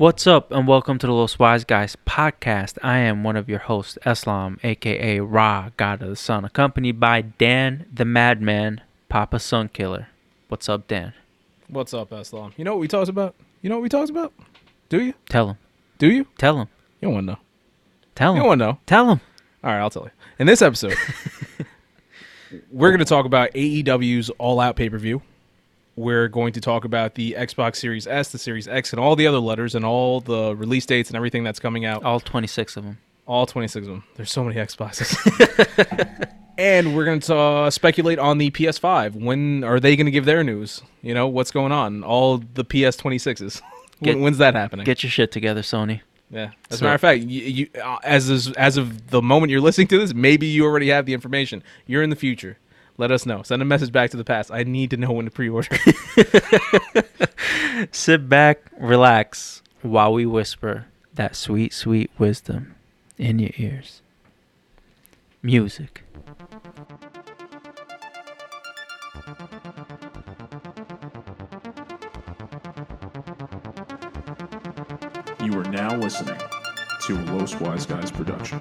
What's up, and welcome to the Los Wise Guys podcast. I am one of your hosts, Islam, aka Ra, God of the Sun, accompanied by Dan the Madman, Papa Sun Killer. What's up, Dan? What's up, Islam? You know what we talked about? You know what we talked about? Do you? Tell him. Do you? Tell him. You don't want to know. Tell You him. don't want to know. Tell him. All right, I'll tell you. In this episode, we're going to talk about AEW's All Out pay per view. We're going to talk about the Xbox Series S, the Series X, and all the other letters and all the release dates and everything that's coming out. All 26 of them. All 26 of them. There's so many Xboxes. and we're going to uh, speculate on the PS5. When are they going to give their news? You know, what's going on? All the PS 26s. Get- When's that happening? Get your shit together, Sony. Yeah. As So- a matter of fact, you, you uh, as as of the moment you're listening to this, maybe you already have the information. You're in the future. Let us know. Send a message back to the past. I need to know when to pre-order. Sit back, relax, while we whisper that sweet, sweet wisdom in your ears. Music. You are now listening to Los Wise Guys production.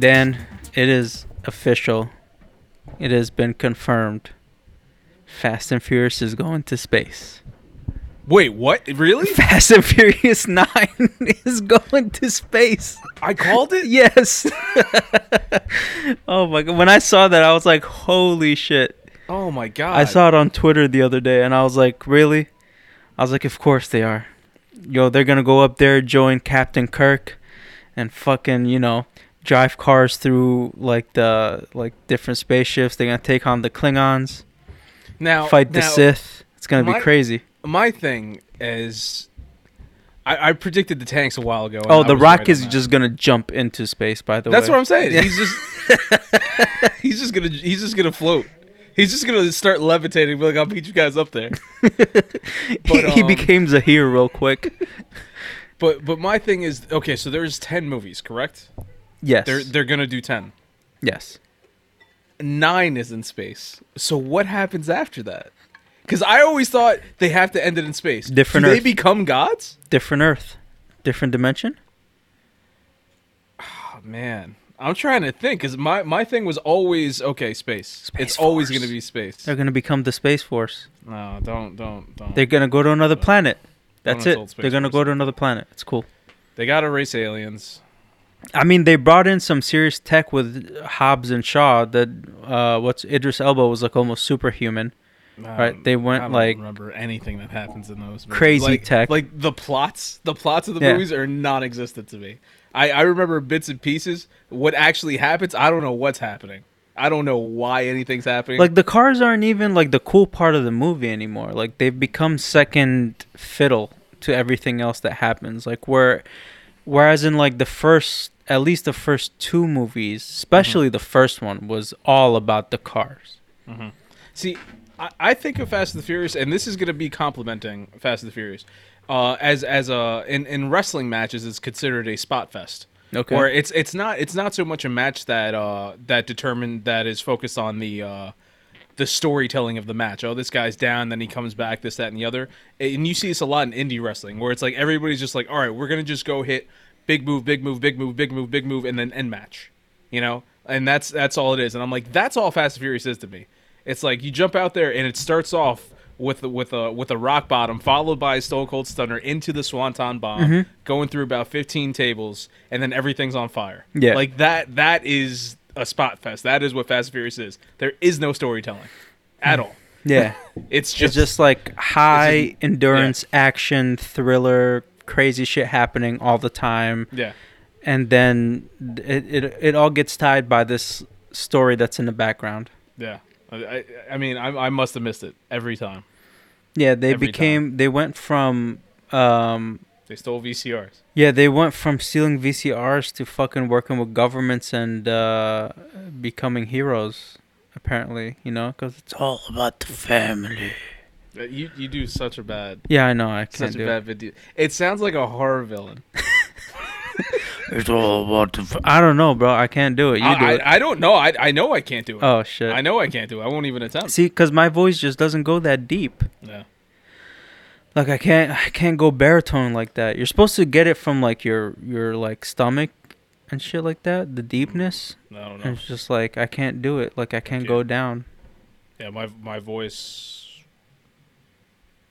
Dan, it is official. It has been confirmed. Fast and Furious is going to space. Wait, what? Really? Fast and Furious 9 is going to space. I called it? Yes. oh my god. When I saw that, I was like, holy shit. Oh my god. I saw it on Twitter the other day and I was like, really? I was like, of course they are. Yo, they're going to go up there, join Captain Kirk, and fucking, you know, drive cars through like the like different spaceships. They're to take on the Klingons, now fight the now, Sith. It's to my- be crazy. My thing is, I, I predicted the tanks a while ago. Oh, I the Rock right is just to jump into space, by the That's way. That's what I'm saying. He's just he's just gonna he's just gonna float. He's just gonna start levitating. Be like, I'll beat you guys up there. he, But, he um, became Zahir real quick. But but my thing is okay. So there's ten movies, correct? Yes. They're they're gonna do ten. yes. Nine is in space. So what happens after that? Because I always thought they have to end it in space. Different Do they become gods? Different Earth. Different dimension? Oh man, I'm trying to think. Because my my thing was always okay, space. Space it's always Force. gonna be space. They're going to become the Space Force. No, don't don't don't. They're gonna go to another planet. That's it. They're gonna go to another planet. It's cool. They gotta race aliens. I mean, they brought in some serious tech with Hobbs and Shaw. That uh, what's Idris Elba was like almost superhuman. Right, they went, I don't like, remember anything that happens in those movies. crazy like, tech. Like the plots, the plots of the Yeah. movies are non-existent to me. I, I remember bits and pieces. What actually happens, I don't know what's happening. I don't know why anything's happening. Like the cars aren't even like the cool part of the movie anymore. Like they've become second fiddle to everything else that happens. Like where, whereas in like the first, at least the first two movies, especially Mm-hmm. the first one, was all about the cars. See, I, I think of Fast and the Furious, and this is going to be complimenting Fast and the Furious. Uh, as as a in, in wrestling matches, it's considered a spot fest. Okay. Or it's it's not it's not so much a match that uh that determined that is focused on the uh the storytelling of the match. Oh, this guy's down, then he comes back, this, that, and the other. And you see this a lot in indie wrestling, where it's like everybody's just like, all right, we're gonna just go hit big move, big move, big move, big move, big move, and then end match. You know, and that's that's all it is. And I'm like, that's all Fast and Furious is to me. It's like you jump out there and it starts off with with a with a rock bottom, followed by a Stone Cold Stunner into the Swanton Bomb, Mm-hmm. going through about 15 tables, and then everything's on fire. Yeah. like that. That is a spot fest. That is what Fast and Furious is. There is no storytelling at all. Yeah. It's It's just, just like high just- endurance action thriller, crazy shit happening all the time, yeah. and then it it, it all gets tied by this story that's in the background. Yeah. I, I, I mean, I, I must have missed it every time. Yeah, they Every became they went from Um, They stole VCRs. yeah, they went from stealing VCRs to fucking working with governments and uh, becoming heroes. Apparently, you know, because it's all about the family. Uh, You you do such a bad Yeah, I know. I can't such a do bad video. It sounds like a horror villain. It's all about the. Fa- I don't know, bro. I can't do it. You I, do it. I, I don't know. I I know I can't do it. oh shit. I know I can't do it. I won't even attempt. See, because my voice just doesn't go that deep. Yeah. Like I can't, I can't go baritone like that. You're supposed to get it from like your your like stomach and shit like that, the deepness. I don't know. it's just like I can't do it. Like I can't Okay. go down. Yeah, my my voice.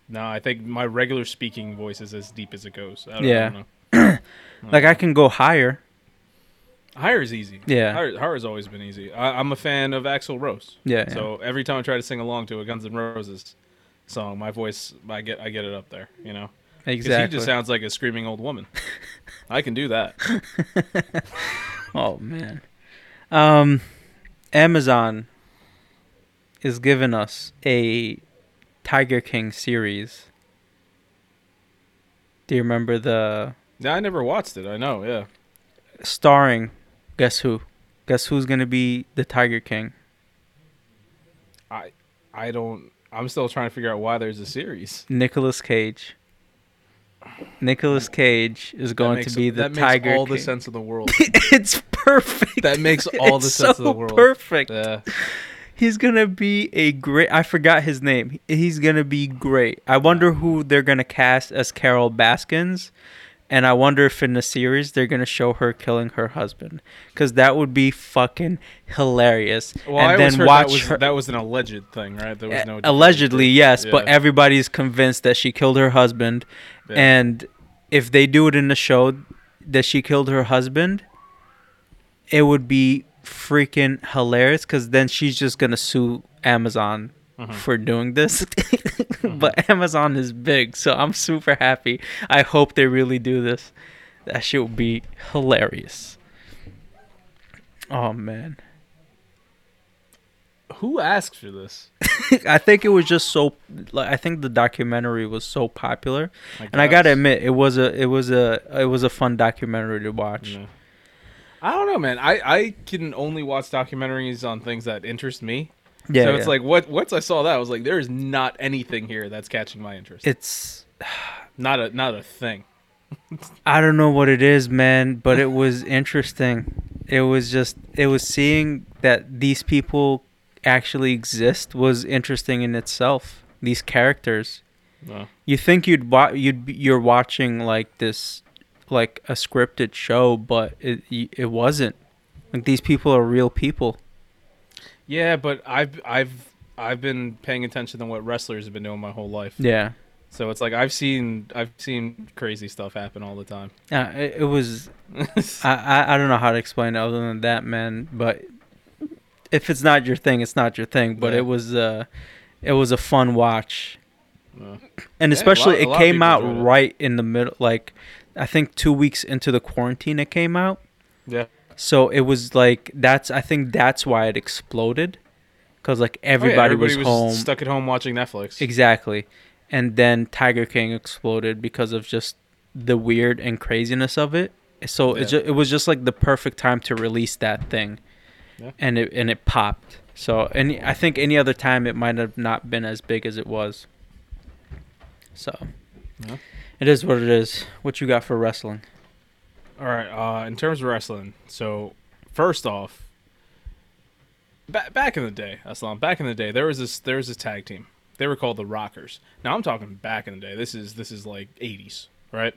No, I think my regular speaking voice is as deep as it goes. I don't, Yeah. I. Like I can go higher. Higher is easy. Yeah. Higher, higher has always been easy. I, I'm a fan of Axl Rose. Yeah. yeah. So every time I try to sing along to a Guns N' Roses song, my voice, I get I get it up there. You know, exactly. he just sounds like a screaming old woman. I can do that. oh man. Um, Amazon is giving us a Tiger King series. Do you remember the Yeah, I never watched it. I know. Yeah. starring? Guess who? Guess who's gonna be the Tiger King? I I don't. I'm still trying to figure out why there's a series. Nicolas Cage. Nicolas Cage is going makes- to be the that Tiger makes all King. the sense in the world. it's perfect. That makes all the It's sense in the world. Perfect. Yeah. He's gonna be a great. I forgot his name. He's gonna be great. I wonder who they're gonna cast as Carol Baskins, and I wonder if in the series they're gonna show her killing her husband, because that would be fucking hilarious. Well, and I then heard watch that was, her. that was an alleged thing, right? There was no allegedly, yes, but everybody's convinced that she killed her husband, Yeah. and if they do it in the show that she killed her husband, it would be freaking hilarious because then she's just gonna sue Amazon Mhm. for doing this. but Amazon is big, so I'm super happy. I hope they really do this. That shit would be hilarious. Oh man. Who asked for this? I think it was just so like I think the documentary was so popular. And I got to admit it was a it was a it was a fun documentary to watch. Yeah. I don't know, man. I, I can only watch documentaries on things that interest me. Yeah. so it's yeah. like what once I saw that, I was like, there is not anything here that's catching my interest. it's not a not a thing. I don't know what it is, man, but it was interesting. It was just it was seeing that these people actually exist was interesting in itself. These characters. No. You think you'd wa- you'd be- you're watching like this like a scripted show, but it it wasn't. Like these people are real people. Yeah, but I've I've I've been paying attention to what wrestlers have been doing my whole life. Yeah. So it's like I've seen I've seen crazy stuff happen all the time. Yeah, it, it was. I, I I don't know how to explain it other than that, man. But if it's not your thing, it's not your thing. But Yeah. it was uh, it was a fun watch, Uh, and Yeah, especially lot- it came out enjoyed it. right in the middle. Like, I think two weeks into the quarantine, it came out. yeah. So it was like that's. I think that's why it exploded, because like Oh, yeah, everybody, everybody was, home. stuck at home watching Netflix. Exactly. And then Tiger King exploded because of just the weird and craziness of it. So it, ju- it was just like the perfect time to release that thing. Yeah. And it and it popped. So any I think any other time it might have not been as big as it was. So Yeah. it is what it is. What you got for wrestling? All right. Uh, in terms of wrestling, so first off, ba- back in the day, Aslam, back in the day, there was this there was this tag team. They were called the Rockers. Now I'm talking back in the day. This is this is like 80s, right?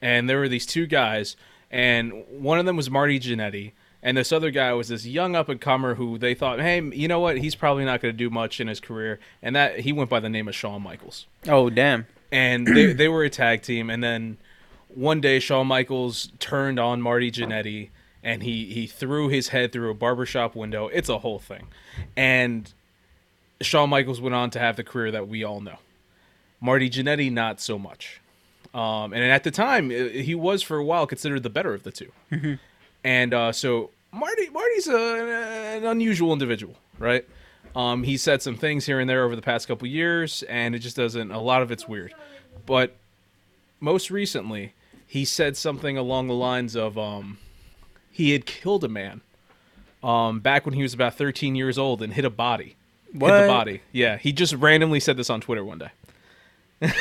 And there were these two guys, and one of them was Marty Jannetty, and this other guy was this young up and comer who they thought, hey, you know what? He's probably not going to do much in his career, and that he went by the name of Shawn Michaels Oh damn. and they they were a tag team. And then one day, Shawn Michaels turned on Marty Jannetty, and he he threw his head through a barbershop window. It's a whole thing, and Shawn Michaels went on to have the career that we all know. Marty Jannetty, not so much. Um, and at the time, he was for a while considered the better of the 2 And uh, so Marty Marty's a, an unusual individual, right? Um, he said some things here and there over the past couple years, and it just doesn't. A lot of it's weird, but most recently, he said something along the lines of um, he had killed a man um, back when he was about 13 years old and hit a body. Hit the body. Yeah, he just randomly said this on Twitter one day.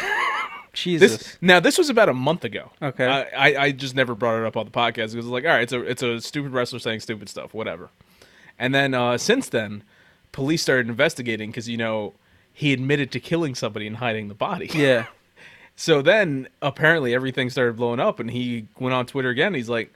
Jesus. This now this was about a month ago. Okay. I, I, I just never brought it up on the podcast because it's like, all right, it's a it's a stupid wrestler saying stupid stuff, whatever. And then uh, since then, police started investigating because you know he admitted to killing somebody and hiding the body. yeah. So then apparently everything started blowing up, and he went on Twitter again. He's like,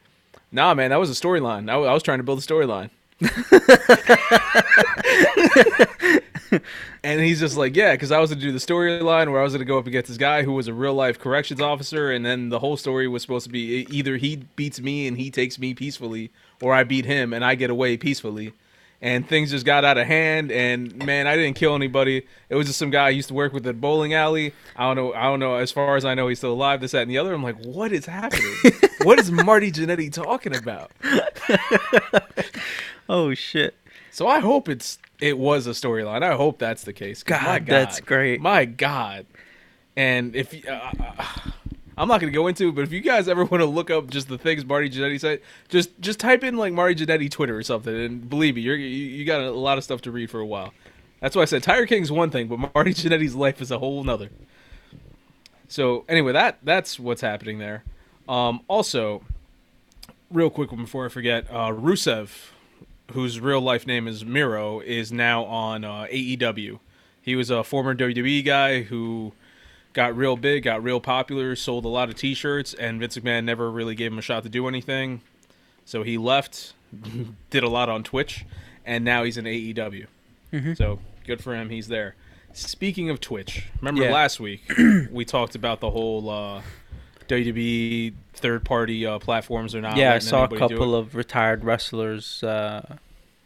"Nah, man, that was a storyline. I, was trying to build a storyline." and he's just like, "Yeah, because I was going to do the storyline where I was going to go up against this guy who was a real life corrections officer, and then the whole story was supposed to be either he beats me and he takes me peacefully, or I beat him and I get away peacefully." And things just got out of hand, and man, I didn't kill anybody. It was just some guy I used to work with at bowling alley. I don't know. I don't know. As far as I know, he's still alive. This, that, and the other. I'm like, what is happening? what is Marty Jannetty talking about? Oh shit. So I hope it's it was a storyline. I hope that's the case. my God, that's great. My God. And if uh, uh, I'm not going to go into but if you guys ever want to look up just the things Marty Jannetty said, just just type in like Marty Jannetty Twitter or something, and believe me, you're, you got a lot of stuff to read for a while. That's why I said Tiger King's one thing, but Marty Jannetty's life is a whole nother. So anyway, that that's what's happening there. Um, also, real quick before I forget, uh, Rusev, whose real life name is Miro, is now on uh, AEW. He was a former WWE guy who got real big, got real popular, sold a lot of T-shirts, and Vince McMahon never really gave him a shot to do anything. So he left, did a lot on Twitch, and now he's in AEW. So good for him. He's there. Speaking of Twitch, remember Yeah. last week we talked about the whole uh, WWE third-party uh, platforms or not. yeah, I saw a anybody do it. couple of retired wrestlers uh,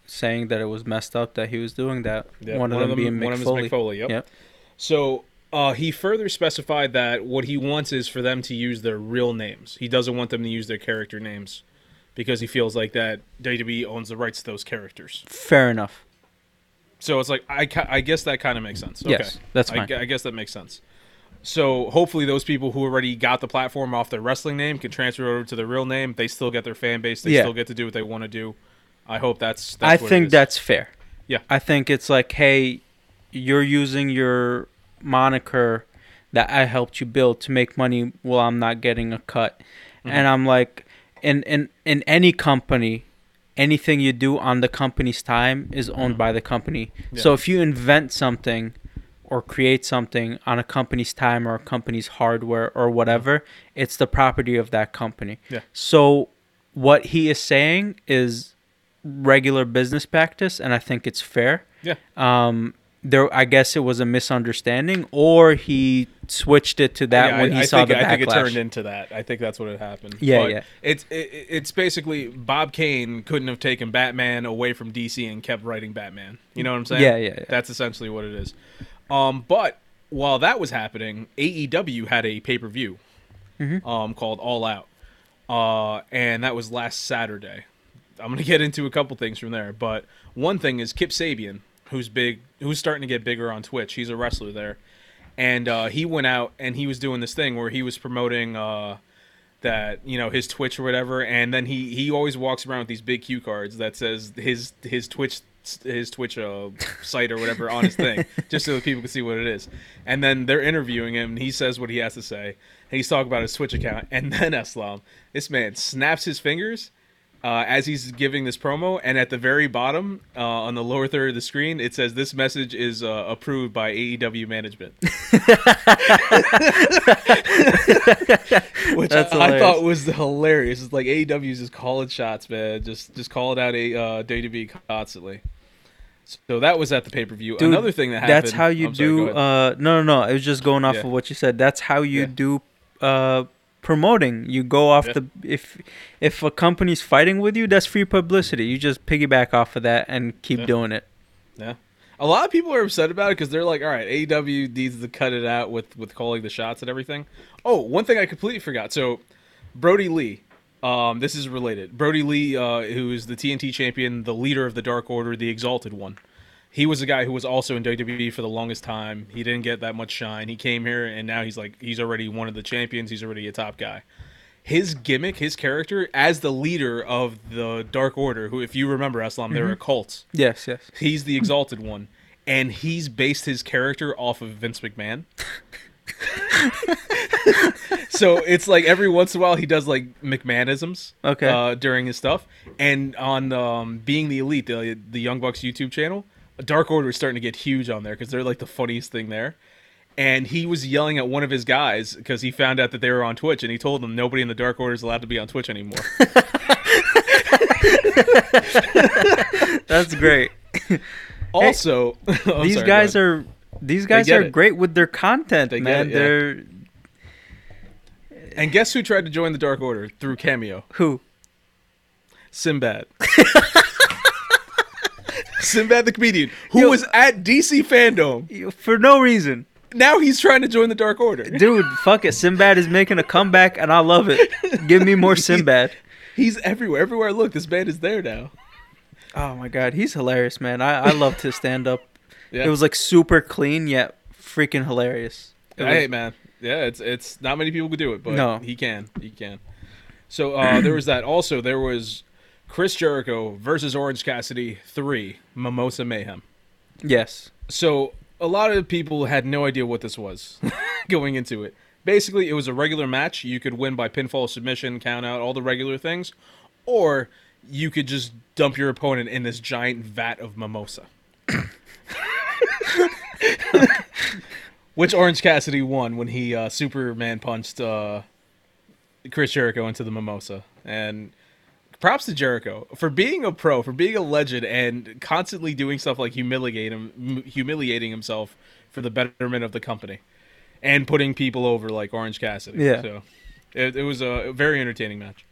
saying that it was messed up that he was doing that. Yeah, one, of them, being Mick one of them Foley. is Mick Foley. Yep. Yep. So uh, he further specified that what he wants is for them to use their real names. He doesn't want them to use their character names because he feels like that WWE owns the rights to those characters. Fair enough. So it's like I, ca- I guess that kind of makes sense. Okay. Yes, that's I, fine. gu- I guess that makes sense. So hopefully those people who already got the platform off their wrestling name can transfer over to their real name. They still get their fan base. They Yeah. still get to do what they want to do. I hope that's. that's I think that's fair. Yeah. I think it's like, hey, you're using your moniker that I helped you build to make money while I'm not getting a cut. Mm-hmm. And I'm like, in, in in any company, anything you do on the company's time is owned by the company. So if you invent something or create something on a company's time or a company's hardware or whatever, it's the property of that company. Yeah. So what he is saying is regular business practice and I think it's fair. Yeah. Um there I guess it was a misunderstanding or he switched it to that Yeah, when I, he I saw think, the I think it backlash. turned into that. I think that's what had happened. Yeah, But yeah. It's it, it's basically Bob Kane couldn't have taken Batman away from DC and kept writing Batman. You know what I'm saying? Yeah, yeah, yeah. That's essentially what it is. Um, but while that was happening, AEW had a pay per view Mm-hmm. um, called All Out, uh, and that was last Saturday. I'm gonna get into a couple things from there, but one thing is Kip Sabian, who's big, who's starting to get bigger on Twitch. He's a wrestler there, and uh, he went out and he was doing this thing where he was promoting uh, that you know his Twitch or whatever, and then he he always walks around with these big cue cards that says his his Twitch his Twitch uh, site or whatever on his thing, just so that people can see what it is. And then they're interviewing him, and he says what he has to say, and he's talking about his Twitch account, and then Islam, this man snaps his fingers. Uh, as he's giving this promo, and at the very bottom, uh, on the lower third of the screen, it says this message is uh, approved by AEW management. which That's I, I thought was hilarious. It's like AEW's just calling shots, man. Just just calling out a uh, WWE constantly. So that was at the pay per view. Another thing that happened. That's how you I'm do ahead. uh no no no, it was just going off Yeah. of what you said. That's how you Yeah. do uh promoting. You go off Yeah. the if if a company's fighting with you, that's free publicity. You just piggyback off of that and keep Yeah. doing it. Yeah. A lot of people are upset about it because they're like, all right, AEW needs to cut it out with, with calling the shots and everything. Oh, one thing I completely forgot. So, Brodie Lee, um, this is related. Brodie Lee, uh, who is the TNT champion, the leader of the Dark Order, the Exalted One. He was a guy who was also in WWE for the longest time. He didn't get that much shine. He came here and now he's like he's already one of the champions. He's already a top guy. His gimmick, his character as the leader of the Dark Order, who if you remember Aslam, they're a cult. Yes, yes. He's the exalted one. And he's based his character off of Vince McMahon. so it's like every once in a while he does like McMahonisms Okay. uh, during his stuff. And on um, Being the Elite, the, the Young Bucks YouTube channel, Dark Order is starting to get huge on there because they're like the funniest thing there. And he was yelling at one of his guys because he found out that they were on Twitch, and he told them nobody in the Dark Order is allowed to be on Twitch anymore. That's great. also, oh, these sorry, go guys are these guys are it. great with their content, They man. it, yeah. They're And guess who tried to join the Dark Order through Cameo? who? Sinbad. Sinbad the comedian, who Yo. was at DC Fandom. For no reason. Now he's trying to join the Dark Order. Dude, fuck it. Sinbad is making a comeback and I love it. Give me more Sinbad. He's everywhere. Everywhere I look, this man is there now. Oh my god, he's hilarious, man. I, I loved his stand up. Yeah. It was like super clean yet freaking hilarious. It hey was- man, yeah, it's it's not many people could do it, but No. he can, he can. So uh, there was that. Also, there was Chris Jericho versus Orange Cassidy three Mimosa Mayhem. Yes. So a lot of people had no idea what this was going into it. Basically, it was a regular match. You could win by pinfall, submission, count out, all the regular things, or you could just dump your opponent in this giant vat of mimosa. Which Orange Cassidy won when he uh, Superman punched uh, Chris Jericho into the mimosa. And props to Jericho for being a pro, for being a legend, and constantly doing stuff like humiliate him, humiliating himself for the betterment of the company, and putting people over like Orange Cassidy. Yeah. So it, it was a very entertaining match.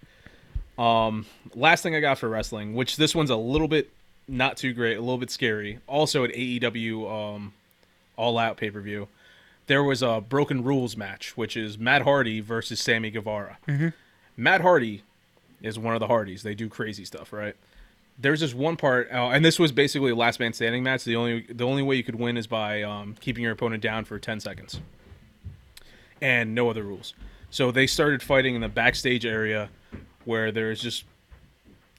Um, last thing I got for wrestling, which this one's a little bit not too great, a little bit scary. Also at AEW um, All Out pay per view, there was a Broken Rules match, which is Matt Hardy versus Sammy Guevara. Matt Hardy is one of the Hardys. They do crazy stuff, right? There's this one part, uh, and this was basically a last man standing match. The only the only way you could win is by um, keeping your opponent down for ten seconds, and no other rules. So they started fighting in the backstage area, where there's just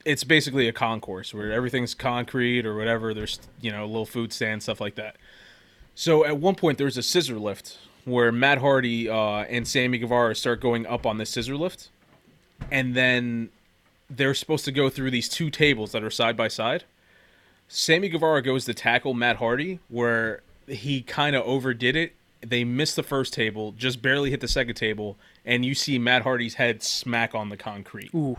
it's basically a concourse where everything's concrete or whatever. There's you know little food stand stuff like that. So at one point there was a scissor lift where Matt Hardy uh, and Sammy Guevara start going up on the scissor lift, and then they're supposed to go through these two tables that are side by side. Sammy Guevara goes to tackle Matt Hardy where he kind of overdid it. They missed the first table, just barely hit the second table, and you see Matt Hardy's head smack on the concrete. Ooh.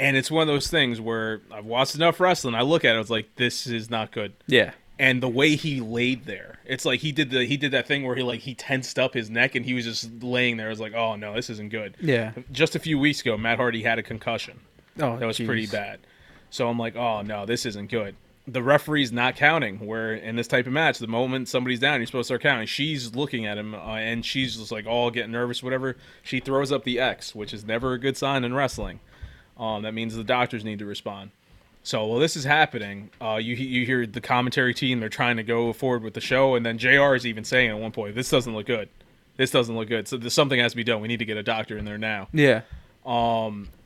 And it's one of those things where I've watched enough wrestling. I look at it, it's like this is not good Yeah. And the way he laid there it's like he did the he did that thing where he like he tensed up his neck and he was just laying there. I was like oh no this isn't good. Yeah. just a few weeks ago matt hardy had a concussion. Oh, that was pretty bad. So i'm like oh no this isn't good. The referee's not counting where in this type of match the moment somebody's down you're supposed to start counting. She's looking at him uh, and she's just like all getting nervous whatever. She throws up the x which is never a good sign in wrestling. Um, that means the doctors need to respond so while this is happening, uh, you you hear the commentary team. They're trying to go forward with the show, and then Jr. is even saying at one point, "This doesn't look good. This doesn't look good. So there's something has to be done. We need to get a doctor in there now." Yeah.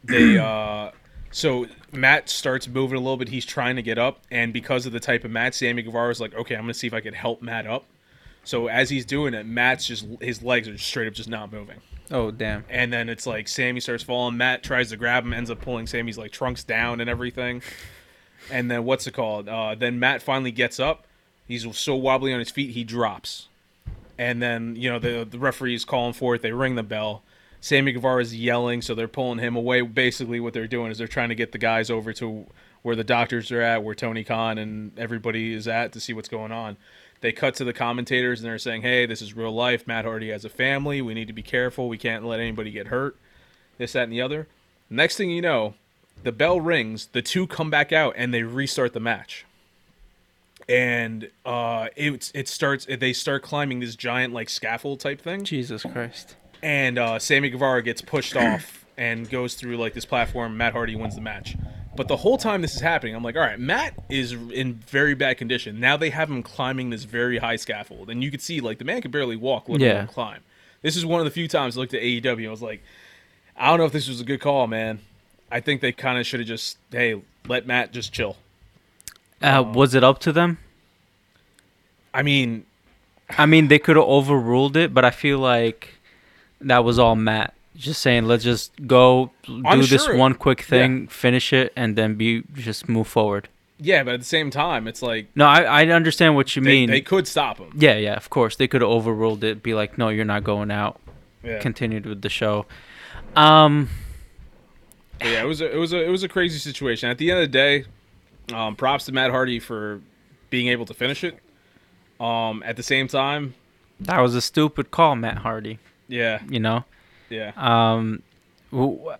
They uh, so Matt starts moving a little bit. He's trying to get up, and because of the type of Matt, Sammy Guevara is like, "Okay, I'm gonna see if I can help Matt up." So as he's doing it, Matt's just his legs are straight up just not moving. Oh damn. And then it's like Sammy starts falling. Matt tries to grab him, ends up pulling Sammy's like trunks down and everything. And then what's it called? Uh, then Matt finally gets up. He's so wobbly on his feet, he drops. And then you know the the referee's calling for it. They ring the bell. Sammy Guevara's yelling, so they're pulling him away. Basically, what they're doing is they're trying to get the guys over to where the doctors are at, where Tony Khan and everybody is at to see what's going on. They cut to the commentators and they're saying, "Hey, this is real life. Matt Hardy has a family. We need to be careful. We can't let anybody get hurt. This, that, and the other." Next thing you know, the bell rings. The two come back out and they restart the match. And uh, it it starts. They start climbing this giant like scaffold type thing Jesus Christ. and uh, Sammy Guevara gets pushed off and goes through like this platform. Matt Hardy wins the match. But the whole time this is happening, I'm like, all right, Matt is in very bad condition. Now they have him climbing this very high scaffold, and you could see like the man could barely walk, let Yeah. alone climb. This is one of the few times I looked at AEW and I was like, I don't know if this was a good call, man. I think they kind of should have just, hey, let Matt just chill. Uh, was it up to them? I mean, I mean, they could have overruled it, but I feel like that was all Matt. Just saying, let's just go do I'm this sure- one quick thing, finish it, and then be just move forward. yeah, but at the same time, it's like No, I, I understand what you they, mean. they could stop him. yeah, yeah, of course they could have overruled it. Be like, no, you're not going out. Yeah. Continued with the show. Um, But yeah, it was a, it was a it was a crazy situation. At the end of the day, um, props to Matt Hardy for being able to finish it. Um, at the same time, that was a stupid call, Matt Hardy. yeah, You know. Yeah. Um, w-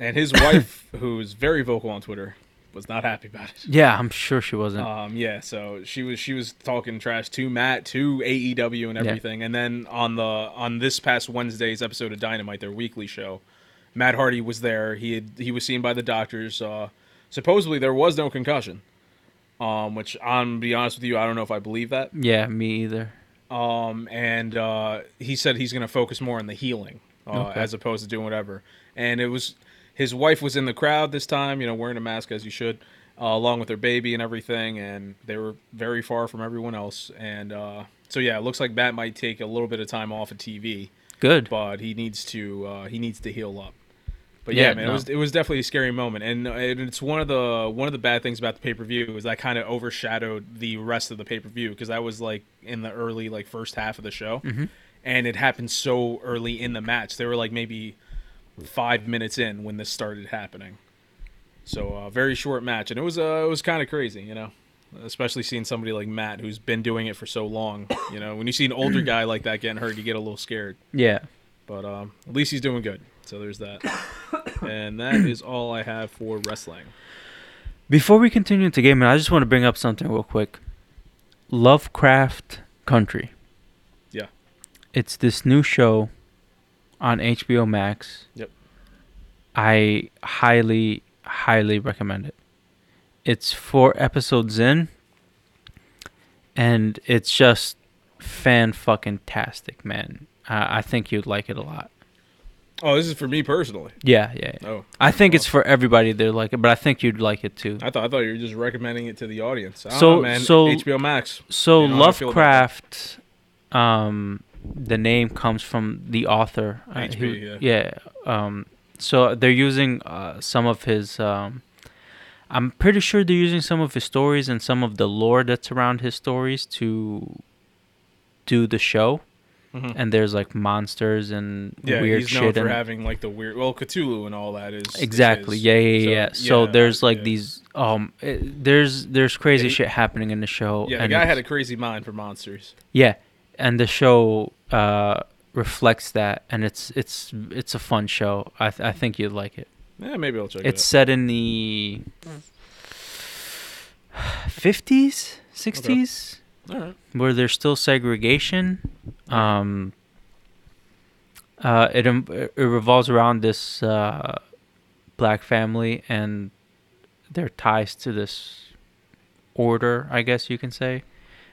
And his wife, who's very vocal on Twitter, was not happy about it. yeah, I'm sure she wasn't. Um, yeah, so she was she was talking trash to Matt, to AEW, and everything. And then on the on this past Wednesday's episode of Dynamite, their weekly show, Matt Hardy was there. He had he was seen by the doctors. Uh, supposedly there was no concussion. Um, which I'm be honest with you, I don't know if I believe that. yeah, me either. Um, and uh, he said he's going to focus more on the healing uh, Okay. as opposed to doing whatever. And it was his wife was in the crowd this time, you know, wearing a mask as you should, uh, along with their baby and everything. And they were very far from everyone else. And uh, so yeah, it looks like Matt might take a little bit of time off of TV, Good. but he needs to uh, he needs to heal up. But yeah, Yeah, man, no. it was it was definitely a scary moment, and uh, and it's one of the one of the bad things about the pay per view is that kind of overshadowed the rest of the pay per view because I was like in the early like first half of the show, Mm-hmm. And it happened so early in the match. They were like maybe five minutes in when this started happening, so uh, very short match, and it was uh, it was kind of crazy, you know. Especially seeing somebody like Matt, who's been doing it for so long, you know, when you see an older guy like that getting hurt, you get a little scared. Yeah. But um, at least he's doing good. So there's that. and that is all I have for wrestling. Before we continue into gaming, I just want to bring up something real quick. Lovecraft Country. It's this new show on HBO Max. Yep. I highly, highly recommend it. It's four episodes in, and it's just fan fucking tastic, man. I I think you'd like it a lot. Oh, this is for me personally. Yeah, yeah. yeah. Oh, I think it's for everybody that like it, but I think you'd like it too. I thought I thought you were just recommending it to the audience. So- know, man, so- HBO Max. So You know how I feel about that. Lovecraft, um, the name comes from the author. uh, HP, who- yeah. Um, so they're using uh, some of his. Um, I'm pretty sure they're using some of his stories and some of the lore that's around his stories to do the show. Mhm. And there's like monsters and Yeah, weird he's known shit for having like the weird. Well, Cthulhu and all that is is Exactly. his. Yeah, yeah, So, yeah. So yeah, there's like yeah. these um eh, there's there's crazy Yeah, he- shit happening in the show. Yeah, the guy had a crazy mind for monsters. Yeah, and the show uh reflects that and it's it's it's a fun show. I th- I think you'd like it. Yeah, maybe I'll check It's it. set in the 50s, 60s out. All right. where there's still segregation. Um uh it it revolves around this uh black family and their ties to this order, I guess you can say.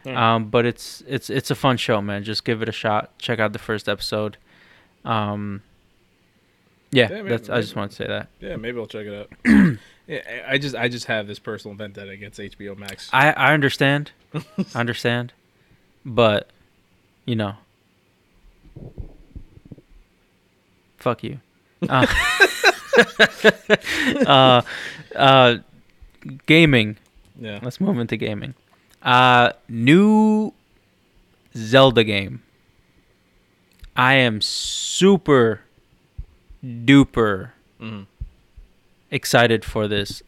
Alright. Um, but it's it's it's a fun show, man. Just give it a shot. Check out the first episode. Um, yeah, Yeah, maybe- that's. I just want to say that. Yeah, maybe I'll check it out. yeah, I I just I just have this personal vendetta against HBO Max. I I understand, I understand, but you know, fuck you. Uh, uh, uh, gaming. yeah. Let's move into gaming. Uh, new Zelda game. I am super duper Mhm. excited for this.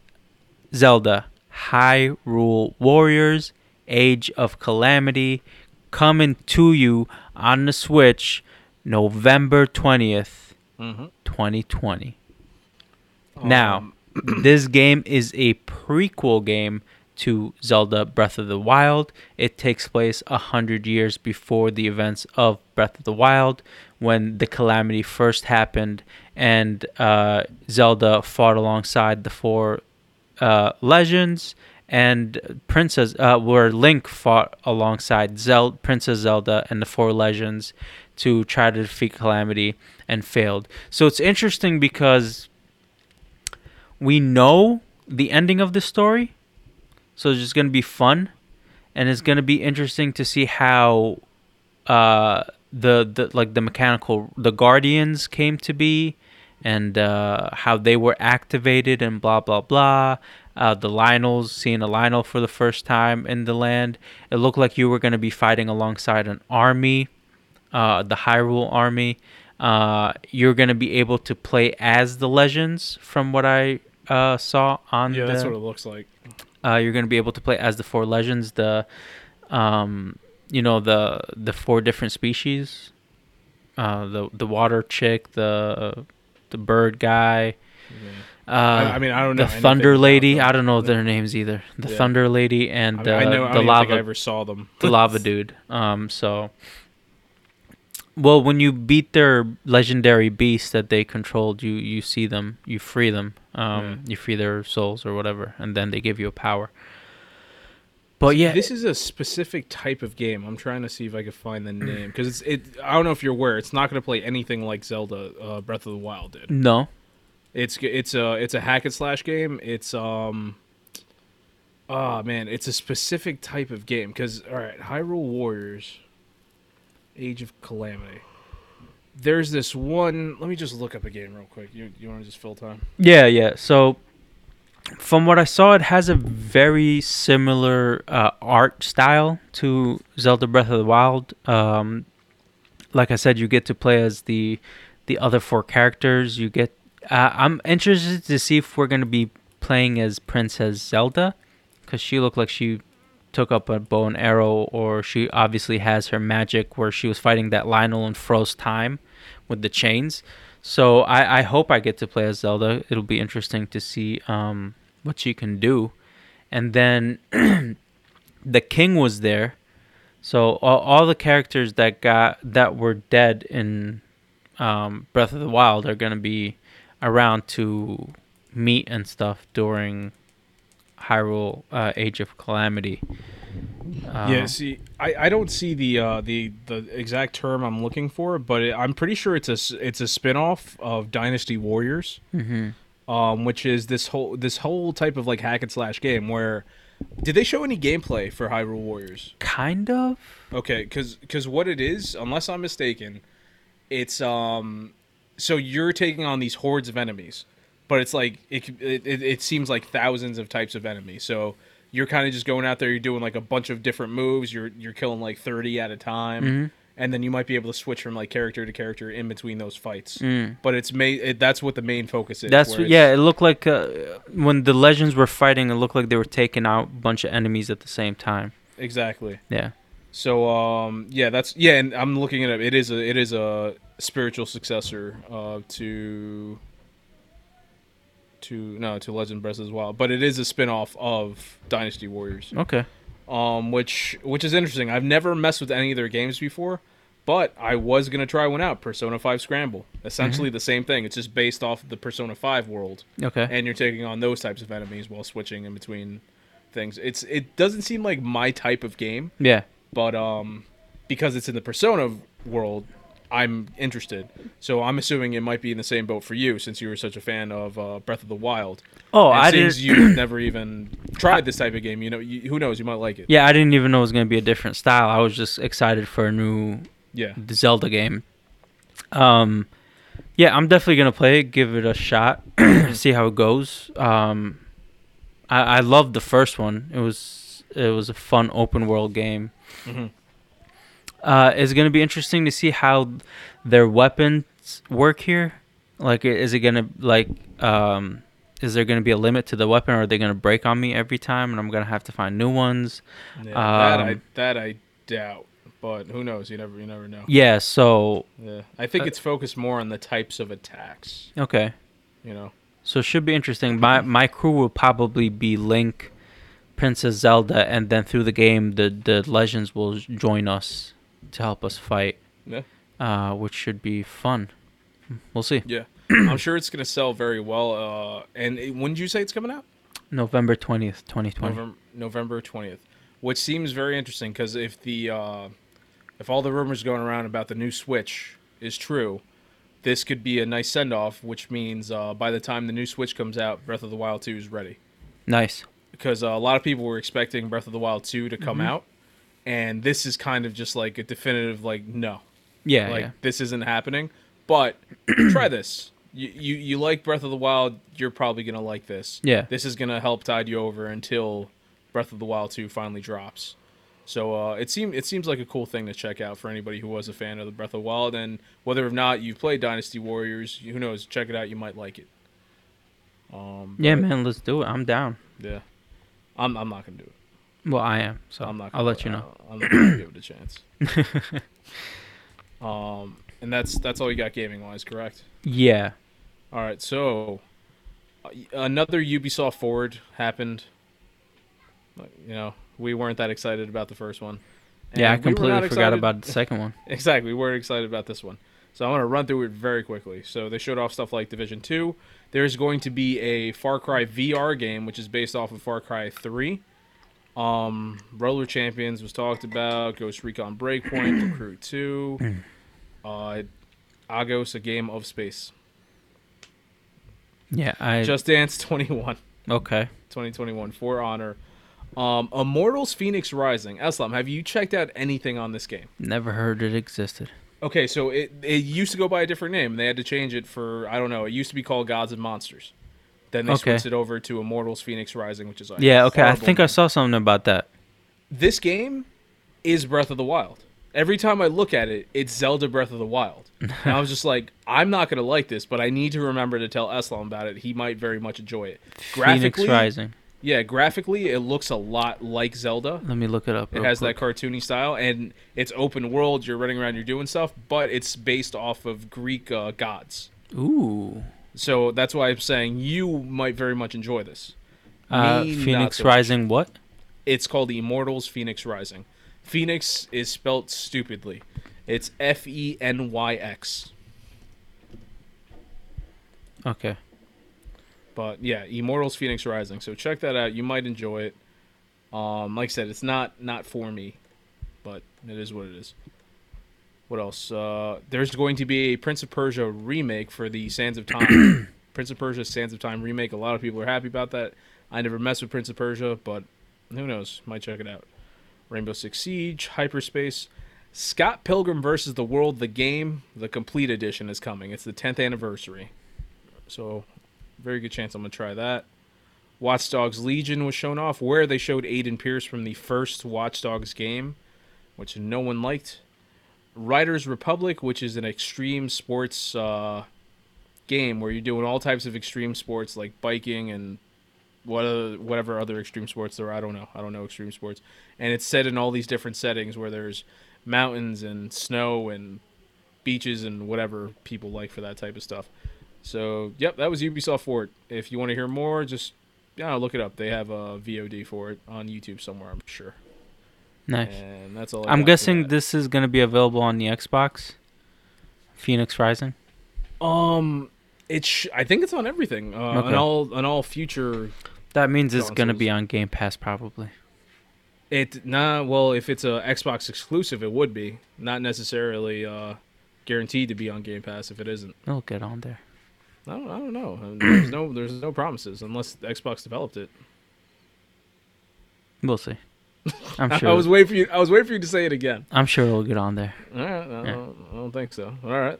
Zelda Hyrule Warriors Age of Calamity coming to you on the Switch November 20th, Mhm. 2020. Now, Um, this game is a prequel game to Zelda Breath of the Wild. It takes place a hundred years before the events of Breath of the Wild, when the calamity first happened, and uh, Zelda fought alongside the four uh, Legends and Princess, uh, where Link fought alongside Zel- Princess Zelda and the four Legends to try to defeat Calamity and failed. So it's interesting because we know the ending of the story, so it's just gonna be fun, and it's gonna be interesting to see how uh, the the like the mechanical the Guardians came to be, and uh, how they were activated and blah blah blah. Uh, the Lynels, seeing a Lynel for the first time in the land, it looked like you were going to be fighting alongside an army, uh, the Hyrule army. Uh, you're going to be able to play as the Legends, from what I uh, saw on Yeah, the. that's what it looks like. Uh, you're going to be able to play as the four legends, the, um, you know the the four different species, uh, the the water chick, the the bird guy, uh, I, I mean, I don't know the Thunder Lady. I don't know their names either. The Yeah. Thunder Lady and I, mean, I know. I the lava I ever saw them. the lava dude. Um, so, well, when you beat their legendary beast that they controlled, you you see them, you free them, um, you free their souls or whatever, and then they give you a power. But yeah, This is a specific type of game. I'm trying to see if I can find the name because it's it. I don't know if you're aware. It's not going to play anything like Zelda uh, Breath of the Wild did. no, It's it's a it's a hack and slash game. It's um. Oh man, it's a specific type of game because all right, Hyrule Warriors, Age of Calamity. There's this one. Let me just look up a game real quick. You you want to just fill time? Yeah, yeah. So, from what I saw, it has a very similar uh, art style to Zelda Breath of the Wild. Um, like I said, you get to play as the the other four characters. You get. Uh, I'm interested to see if we're gonna be playing as Princess Zelda, because she looked like she took up a bow and arrow, or she obviously has her magic where she was fighting that Lynel and froze time with the chains. So I, I hope I get to play as Zelda. It'll be interesting to see um, what she can do. And then the king was there. So all, all the characters that got that were dead in um, Breath of the Wild are gonna be around to meet and stuff during Hyrule uh, Age of Calamity. Yeah, see, I, I don't see the uh, the the exact term I'm looking for, but it, I'm pretty sure it's a it's a spin-off of Dynasty Warriors, mhm. um, which is this whole this whole type of like hack and slash game where did they show any gameplay for Hyrule Warriors? Kind of. Okay, because because what it is, unless I'm mistaken, it's um, so you're taking on these hordes of enemies, but it's like it, it it, seems like thousands of types of enemies. So you're kind of just going out there, you're doing like a bunch of different moves. You're you're killing like thirty at a time, Mhm. and then you might be able to switch from like character to character in between those fights. Mm. But it's ma- it, that's what the main focus is. That's yeah. It looked like uh, when the legends were fighting, it looked like they were taking out a bunch of enemies at the same time. exactly. Yeah. So um yeah, that's yeah, and I'm looking it up. It is a it is a spiritual successor uh to to no to Legend Breath as well, but it is a spin-off of Dynasty Warriors. Okay. Um which which is interesting. I've never messed with any of their games before, but I was going to try one out, Persona 5 Scramble. Essentially the same thing. It's just based off of the Persona 5 world Okay. and you're taking on those types of enemies while switching in between things. It's it doesn't seem like my type of game yeah. but um because it's in the persona world i'm interested so i'm assuming it might be in the same boat for you since you were such a fan of uh, breath of the wild Oh, and I since didn't. you've never even tried this type of game you know you, who knows you might like it Yeah, I didn't even know it was gonna be a different style. I was just excited for a new yeah Zelda game. Um, yeah, I'm definitely gonna play it. Give it a shot. see how it goes. Um, I I loved the first one. It was it was a fun open world game. Mhm. Uh, it's gonna be interesting to see how their weapons work here. Like, is it gonna like um, is there gonna be a limit to the weapon, or are they gonna break on me every time, and I'm gonna have to find new ones? Yeah, that i Um, that i doubt but who knows you never you never know Yeah. So yeah i think Uh, it's focused more on the types of attacks okay. you know So it should be interesting. My my crew will probably be Link, Princess Zelda, and then through the game, the the legends will join us to help us fight. Yeah. Uh, which should be fun. We'll see. yeah i'm sure it's gonna sell very well uh and it, when did you say it's coming out November twentieth, twenty twenty. November November twentieth, which seems very interesting because if the uh, if all the rumors going around about the new Switch is true, this could be a nice send off. Which means uh, by the time the new Switch comes out, Breath of the Wild two is ready. Nice. Because uh, a lot of people were expecting Breath of the Wild two to Mm-hmm. come out, and this is kind of just like a definitive like no, Yeah, like yeah. this isn't happening. But try this. You, you you like Breath of the Wild, you're probably gonna like this. Yeah. This is gonna help tide you over until Breath of the Wild 2 finally drops. So uh, it seems it seems like a cool thing to check out for anybody who was a fan of the Breath of the Wild, and whether or not you've played Dynasty Warriors, who knows? Check it out. You might like it. Um, Yeah, man, let's do it. I'm down. Yeah. I'm I'm not gonna do it. Well, I am. So I'm not. I'll let you know. I'm not gonna give it a chance. um, and that's that's all you got gaming wise, correct? Yeah. All right, so uh, another Ubisoft Forward happened. You know, we weren't that excited about the first one. yeah, I And we completely forgot about the second one. Exactly, we weren't excited about this one. So I'm going to run through it very quickly. So they showed off stuff like Division 2. There's going to be a Far Cry VR game, which is based off of Far Cry 3. Um, Roller Champions was talked about. Ghost Recon Breakpoint, Recruit 2. Uh, Agos, a game of space. Yeah, I Just Dance 21. okay. 2021 for honor um immortals fenyx rising eslam have you checked out anything on this game Never heard it existed. okay so it, it used to go by a different name they had to change it for i don't know it used to be called gods and monsters then they Okay. switched it over to immortals fenyx rising which is like Yeah, okay. I think I saw something about that. this game is breath of the wild every time i look at it it's zelda breath of the wild and i was just like i'm not gonna like this but i need to remember to tell eslam about it he might very much enjoy it Fenyx Rising. yeah graphically it looks a lot like zelda Let me look it up. It has quick. that cartoony style, and it's open world. You're running around, you're doing stuff, but it's based off of Greek uh, gods. Ooh. So that's why I'm saying you might very much enjoy this. Uh, Me, Phoenix so. Rising. What? It's called Immortals Fenyx Rising. Phoenix is spelt stupidly. It's F E N Y X. Okay. But yeah, Immortals Fenyx Rising. So check that out. You might enjoy it. Um, like I said, it's not not for me, but it is what it is. What else? Uh, there's going to be a Prince of Persia remake for the Sands of Time. Prince of Persia Sands of Time remake. A lot of people are happy about that. I never messed with Prince of Persia, but who knows? Might check it out. Rainbow Six Siege, Hyperspace, Scott Pilgrim versus the World, the game, the complete edition is coming. It's the 10th anniversary. So very good chance I'm gonna try that. Watch Dogs Legion was shown off, where they showed Aiden Pearce from the first Watch Dogs game, which no one liked. Riders Republic, which is an extreme sports uh, game where you're doing all types of extreme sports like biking and what other, whatever other extreme sports there are. I don't know. I don't know extreme sports, and it's set in all these different settings where there's mountains and snow and beaches and whatever people like for that type of stuff. So, yep, that was Ubisoft Forward. If you want to hear more, just yeah, look it up. They have a VOD for it on YouTube somewhere, I'm sure. Nice. And that's all. I for guessing this is gonna be available on the Xbox. Fenyx Rising. Um, it's. Sh- I think it's on everything. Uh, On all on all future. That means it's gonna be on Game Pass probably. It nah. Well, if it's a Xbox exclusive, it would be not necessarily uh, guaranteed to be on Game Pass. If it isn't, It'll get on there. I don't. I don't know. There's no. There's no promises unless Xbox developed it. We'll see. I'm sure. I was waiting for you. I was waiting for you to say it again. I'm sure it'll get on there. All right. I, Yeah. don't, I don't think so. All right.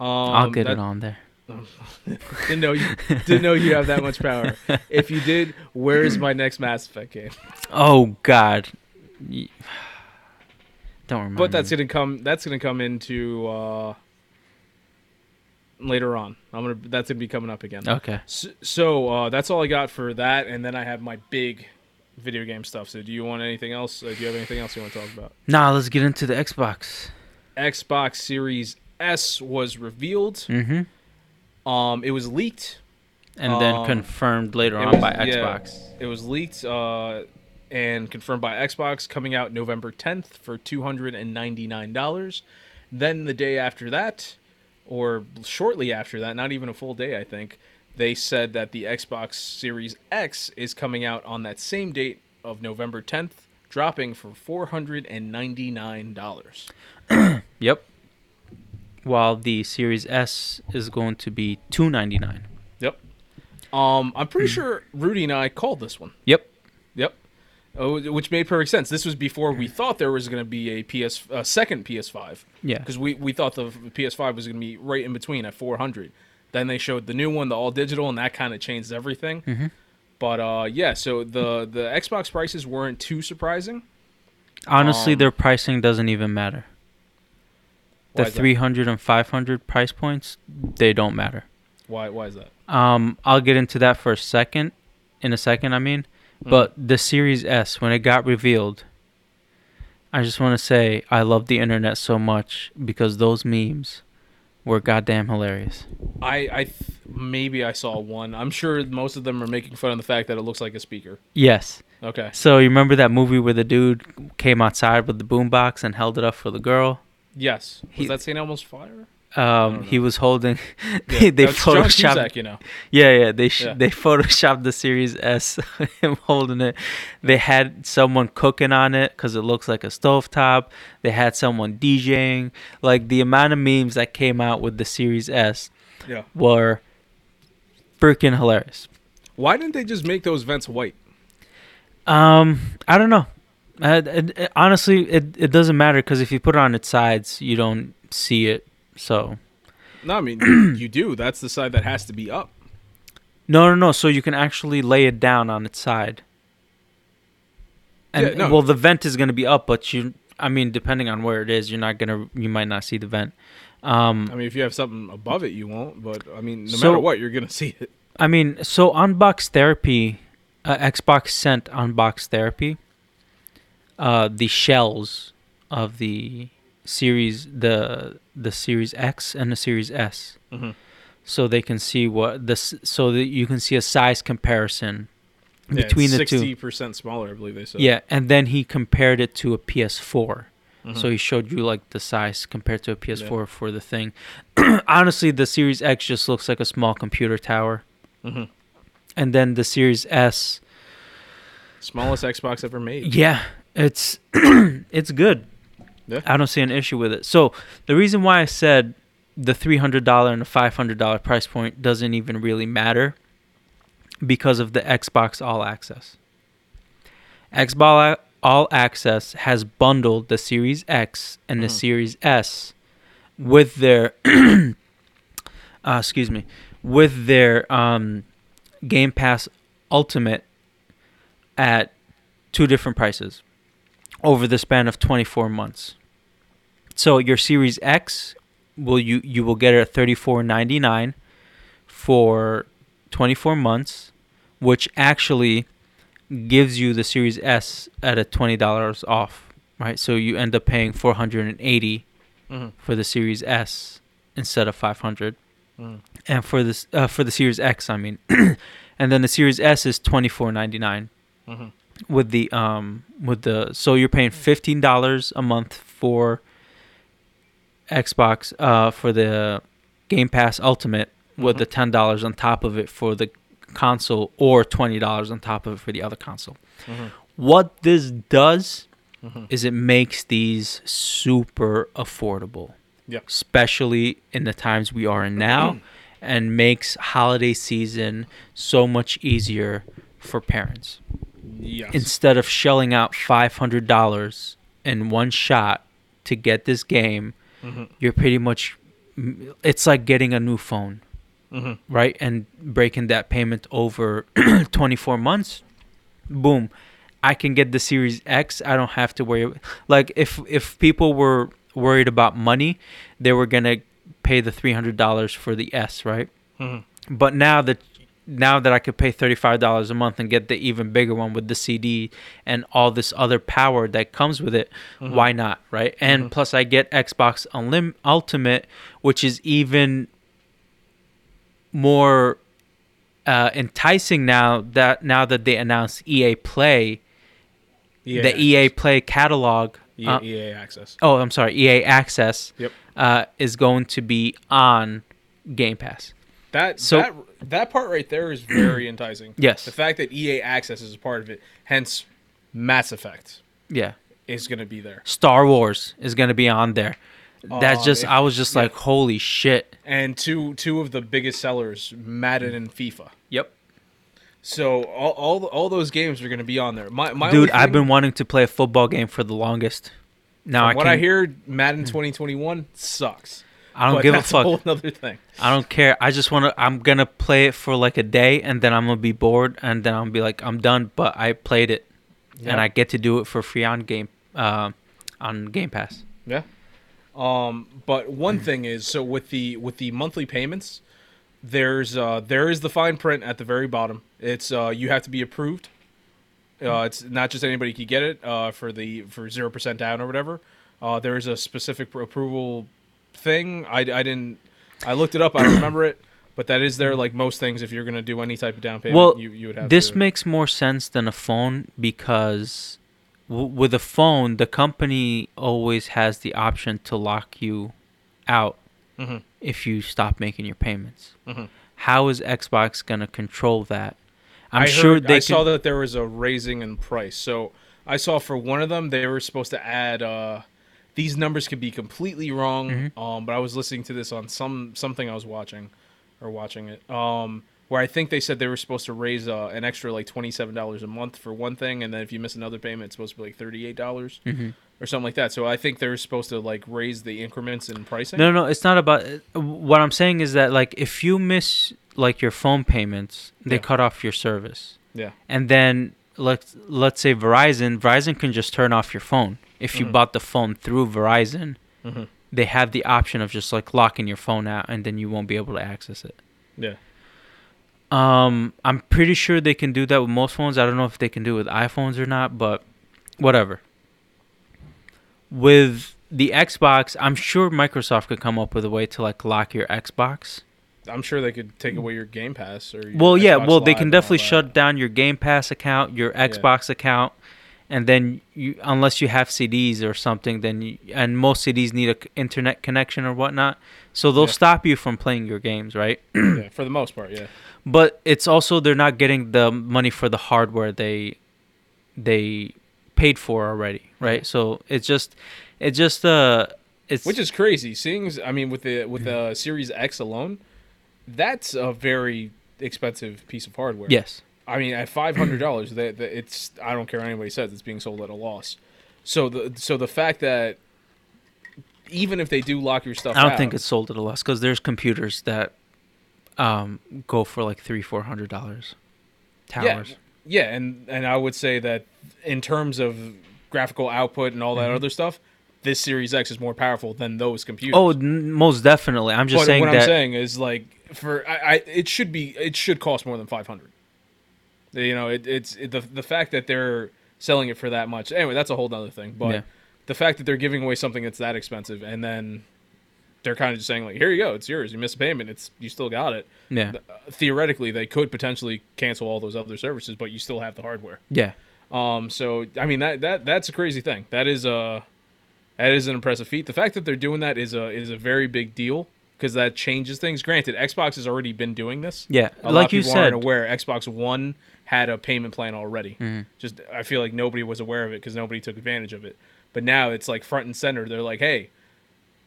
Um, I'll get that- it on there. Didn't know you didn't know you have that much power. If you did, where is my next Mass Effect game? Oh God. Don't remember. But that's gonna come. That's gonna come into uh, later on. I'm gonna. That's gonna be coming up again. Okay. So, so uh, that's all I got for that, and then I have my big video game stuff. So do you want anything else? Do you have anything else you want to talk about? Now let's get into the Xbox. Xbox Series S was revealed. Mm-hmm. Um, it was leaked. And then Um, confirmed later on was- by yeah. Xbox. It was leaked uh, and confirmed by Xbox, coming out November 10th for $299. Then the day after that, or shortly after that, not even a full day, I think, they said that the Xbox Series X is coming out on that same date of November 10th, dropping for $499. Yep. While the Series S is going to be two ninety nine. Yep. Um, I'm pretty sure Rudy and I called this one. Yep. Yep. Oh, which made perfect sense. This was before we thought there was going to be a PS a second PS5 Yeah. because we, we thought the PS5 was going to be right in between at 400. Then they showed the new one, the all digital, and that kind of changed everything. Mm-hmm. But uh, yeah, so the the Xbox prices weren't too surprising. Honestly, Um, their pricing doesn't even matter. The Why that? 300 and 500 price points, they don't matter. Why why is that? Um, I'll get into that for a second, in a second, I mean. Mm. But the Series S, when it got revealed, I just want to say I love the internet so much because those memes were goddamn hilarious. I I th- maybe I saw one. I'm sure most of them are making fun of the fact that it looks like a speaker. Yes. Okay. So you remember that movie where the dude came outside with the boombox and held it up for the girl? Yes. Was He- that St. Elmo's Fire? Um, he was holding. Yeah, they photoshopped. Cusack, you know. Yeah, yeah. They sh- Yeah. they photoshopped the Series S, him holding it. They had someone cooking on it because it looks like a stovetop. They had someone DJing. Like the amount of memes that came out with the Series S Yeah. were freaking hilarious. Why didn't they just make those vents white? Um, I don't know. Uh, it, it- honestly, it it doesn't matter because if you put it on its sides, you don't see it. So No, I mean you, do. That's the side that has to be up. no, no, no. So you can actually lay it down on its side. And Yeah, no. well, the vent is going to be up, but you, I mean, depending on where it is, you're not gonna, you might not see the vent. Um, I mean, if you have something above it, you won't. But I mean, no So- matter what, you're gonna see it. I mean, so Unbox Therapy, uh, Xbox sent Unbox Therapy, uh, the shells of the series, the the Series X and the Series S, Mhm. so they can see what this, so that you can see a size comparison Yeah, between the sixty two. percent smaller, I believe they said. Yeah, and then he compared it to a PS4. Mhm. So he showed you like the size compared to a PS4 for the thing. Honestly, the Series X just looks like a small computer tower. Mhm. And then the Series S, smallest Xbox ever made. yeah, it's it's good. Yeah. I don't see an issue with it. So the reason why I said the three hundred dollar and the five hundred dollar price point doesn't even really matter because of the Xbox All Access. Xbox All Access has bundled the Series X and the Mhm. Series S with their uh, excuse me with their um, Game Pass Ultimate at two different prices over the span of 24 months. So your Series X will you you will get it at 34.99 for 24 months, which actually gives you the Series S at a $20 off, right? So you end up paying 480 Mhm. for the Series S instead of 500 Mhm. and for this uh, for the Series X, I mean, and then the Series S is twenty four ninety nine Mhm. With the um with the so you're paying fifteen dollars a month for Xbox uh for the Game Pass Ultimate with Mhm. the ten dollars on top of it for the console or twenty dollars on top of it for the other console. Mhm. What this does Mhm. is it makes these super affordable Yeah. especially in the times we are in now, and makes holiday season so much easier for parents. Yes. Instead of shelling out $500 in one shot to get this game, Mhm. you're pretty much it's like getting a new phone, Mhm. right? And breaking that payment over 24 months. Boom. I can get the Series X. I don't have to worry like if if people were worried about money, they were going to pay the $300 for the S, right? Mhm. But now that now that I could pay $35 a month and get the even bigger one with the CD and all this other power that comes with it, Mhm. why not, right? And Mhm. plus I get Xbox Unlim- Ultimate, which is even more uh, enticing now that now that they announced EA Play, EA the Access. EA Play catalog. EA, uh, EA Access. oh, I'm sorry, EA Access Yep. uh, is going to be on Game Pass. That So- that that part right there is very enticing. Yes. The fact that EA Access is a part of it, hence Mass Effect Yeah. is going to be there. Star Wars is gonna be on there. That's Um, just if- I was just yeah. like, holy shit. And two two of the biggest sellers, Madden and FIFA. Yep. So all all, all those games are going to be on there. My, my Dude, only I've been wanting to play a football game for the longest. Now I what can, I hear, Madden 2021 sucks. I don't give a fuck. whole other thing. I don't care. I just want to. I'm gonna play it for like a day, and then I'm gonna be bored, and then I'm be like, I'm done. But I played it, Yeah. and I get to do it for free on game, uh, on Game Pass. Yeah. Um, but one thing is, so with the with the monthly payments, there's uh there is the fine print at the very bottom. It's uh you have to be approved. Uh, it's not just anybody can get it. Uh, for the for zero percent down or whatever. Uh, there is a specific approval thing. I, I didn't. I looked it up. I remember it. But that is there, like most things. If you're gonna do any type of down payment, Well, you, you would have This to. makes more sense than a phone because w- with a phone, the company always has the option to lock you out Mhm. if you stop making your payments. Mhm. How is Xbox gonna control that? I'm I sure heard- they I saw that there was a raising in price. So I saw for one of them they were supposed to add. Uh, these numbers could be completely wrong, Mm-hmm. um, but I was listening to this on some something I was watching, or watching it, um, where I think they said they were supposed to raise uh, an extra like twenty seven dollars a month for one thing, and then if you miss another payment, it's supposed to be like thirty eight dollars Mm-hmm. or something like that. So I think they're supposed to like raise the increments in pricing. No, no, it's not about. What I'm saying is that like if you miss like your phone payments, they Yeah. cut off your service, Yeah, and then let's let's say Verizon, Verizon can just turn off your phone if you Mhm. bought the phone through Verizon. Mhm. They have the option of just like locking your phone out, and then you won't be able to access it. yeah. Um, I'm pretty sure they can do that with most phones. I don't know if they can do it with iPhones or not, but whatever. With the Xbox, I'm sure Microsoft could come up with a way to like lock your Xbox. I'm sure they could take away your Game Pass or. Your Well, yeah, Xbox well they Live can definitely shut down your Game Pass account, your Xbox account, and then you unless you have CDs or something, then you, and most CDs need a c- internet connection or whatnot, so they'll Yeah. stop you from playing your games, right? yeah, for the most part, yeah. but it's also they're not getting the money for the hardware they they paid for already, right? So it's just it just uh it's Which is crazy. Seeing, I mean, with the with the Series X alone, that's a very expensive piece of hardware. yes. I mean, at five hundred dollars, that it's I don't care what anybody says, it's being sold at a loss. So the so the fact that even if they do lock your stuff, I don't out, think it's sold at a loss because there's computers that um go for like three four hundred dollars. Towers. Yeah, yeah, and and I would say that in terms of graphical output and all that other stuff, this Series X is more powerful than those computers. Oh, n- most definitely. I'm just but saying what that. I'm saying is like for I, I it should be it should cost more than 500. You know, it, it's it, the the fact that they're selling it for that much. Anyway, that's a whole other thing. But Yeah. the fact that they're giving away something that's that expensive and then they're kind of just saying like, "Here you go, it's yours. You missed a payment. It's you still got it." yeah. Uh, Theoretically, they could potentially cancel all those other services, but you still have the hardware. Yeah. Um, so I mean that that that's a crazy thing. That is a that is an impressive feat. The fact that they're doing that is a is a very big deal because that changes things. Granted, Xbox has already been doing this. Yeah. A lot like of you said. aren't aware. Xbox One had a payment plan already. Mhm. Just I feel like nobody was aware of it because nobody took advantage of it. But now it's like front and center. They're like, hey,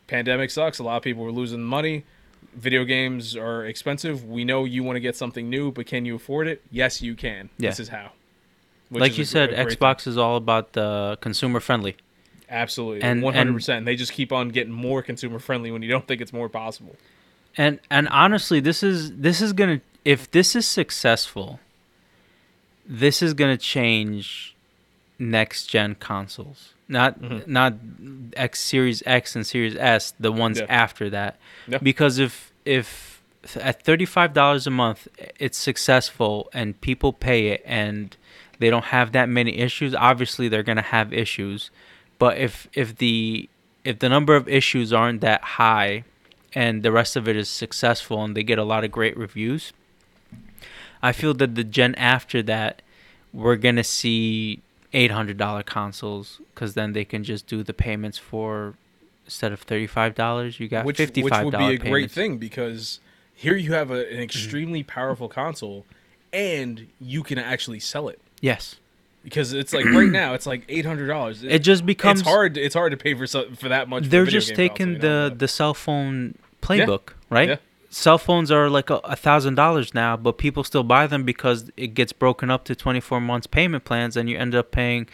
pandemic sucks. A lot of people were losing money. Video games are expensive. We know you want to get something new, but can you afford it? Yes, you can. Yeah. This is how. Which like is you a said, a great thing. Xbox is all about the consumer friendly. Absolutely, And- one hundred percent. They just keep on getting more consumer friendly when you don't think it's more possible. And and honestly, this is this is gonna if this is successful, this is gonna change next gen consoles. Not Mhm. not X Series X and Series S, the ones Yeah. after that. Yeah. Because if if at thirty five dollars a month it's successful and people pay it and they don't have that many issues, obviously they're gonna have issues. But if if the if the number of issues aren't that high and the rest of it is successful and they get a lot of great reviews, I feel that the gen after that, we're gonna see eight hundred dollar consoles because then they can just do the payments for instead of thirty five dollars, you got which fifty which would be a payments. great thing because Here you have a, an mm-hmm. extremely powerful console, and you can actually sell it Yes. Because it's like right now it's like eight hundred dollars. It just becomes it's hard. It's hard to pay for so, for that much. they're just taking console, you know, the but- the cell phone playbook, right? Yeah. Cell phones are like a, a thousand dollars now, but people still buy them because it gets broken up to twenty four months payment plans, and you end up paying